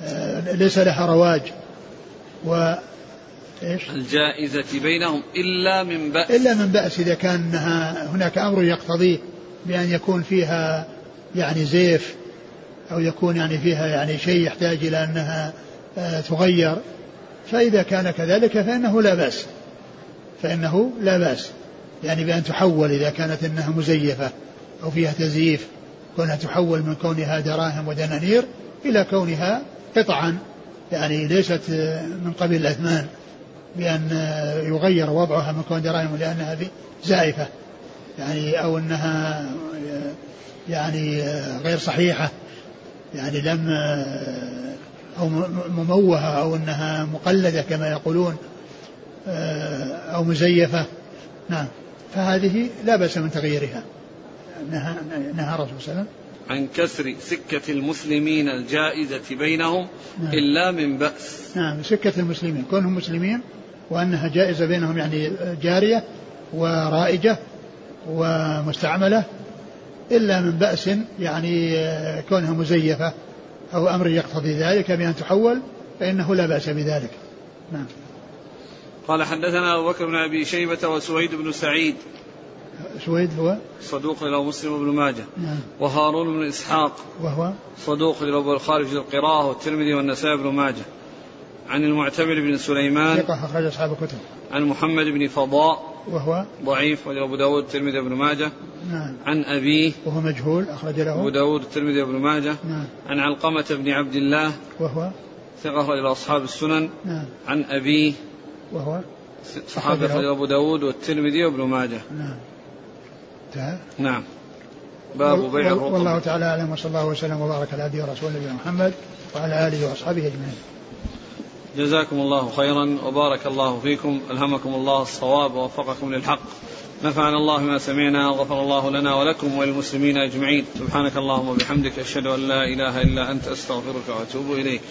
آه، ليس لها رواج. و إيش؟ الجائزة بينهم إلا من بأس. إلا من بأس إذا كان هناك أمر يقتضيه بأن يكون فيها يعني زيف أو يكون يعني فيها يعني شيء يحتاج إلى أنها تغير فإذا كان كذلك فإنه لا بأس. فإنه لا بأس. يعني بأن تحول إذا كانت أنها مزيفة أو فيها تزييف كونها تحول من كونها دراهم ودنانير إلى كونها قطعا. يعني ليست آه، من قبيل الأثمان بأن يغير وضعها من كون دراهم لأنها زائفة. يعني أو أنها يعني غير صحيحة. يعني لم أو مموهة أو أنها مقلدة كما يقولون أو مزيفة. نعم. فهذه لا بأس من تغييرها. نهى نهى الرسول صلى الله عليه وسلم. عن كسر سكة المسلمين الجائزة بينهم نعم. إلا من بأس. نعم سكة المسلمين. كونهم مسلمين وأنها جائزة بينهم يعني جارية ورائجة ومستعملة إلا من بأس يعني كونها مزيفة. أو أمر يقتضي ذلك بأن تحول فإنه لا بأس بذلك. نعم. قال حدثنا أبو بكر بن أبي شيبة وسويد بن سعيد. سويد هو؟ صدوق له مسلم بن ماجه. نعم. وهارون بن إسحاق. وهو؟ صدوق له البخاري في القراءة والترمذي والنسائي بن ماجه. عن المعتمر بن سليمان. ثقة أخرج أصحاب الكتب. عن محمد بن فضاء. وهو ضعيف وأبو داود الترمذي بن ماجه. نعم. عن أبيه. وهو مجهول أخرج له. أبو داود الترمذي بن ماجه. نعم. عن علقمة بن عبد الله. وهو ثقة أخرج أصحاب السنن. نعم. عن أبيه. وهو صحابة أخرج أبو داود والترمذي وابن ماجه. نعم. انتهى. نعم. باب بيع الرطب والله تعالى أعلم وصلى الله وسلم وبارك على عبده ورسوله نبينا محمد وعلى آله وأصحابه أجمعين. جزاكم الله خيرا وبارك الله فيكم. ألهمكم الله الصواب ووفقكم للحق. نفعنا الله ما سمعنا وغفر الله لنا ولكم وللمسلمين أجمعين. سبحانك اللهم وبحمدك أشهد أن لا إله إلا أنت أستغفرك وأتوب إليك.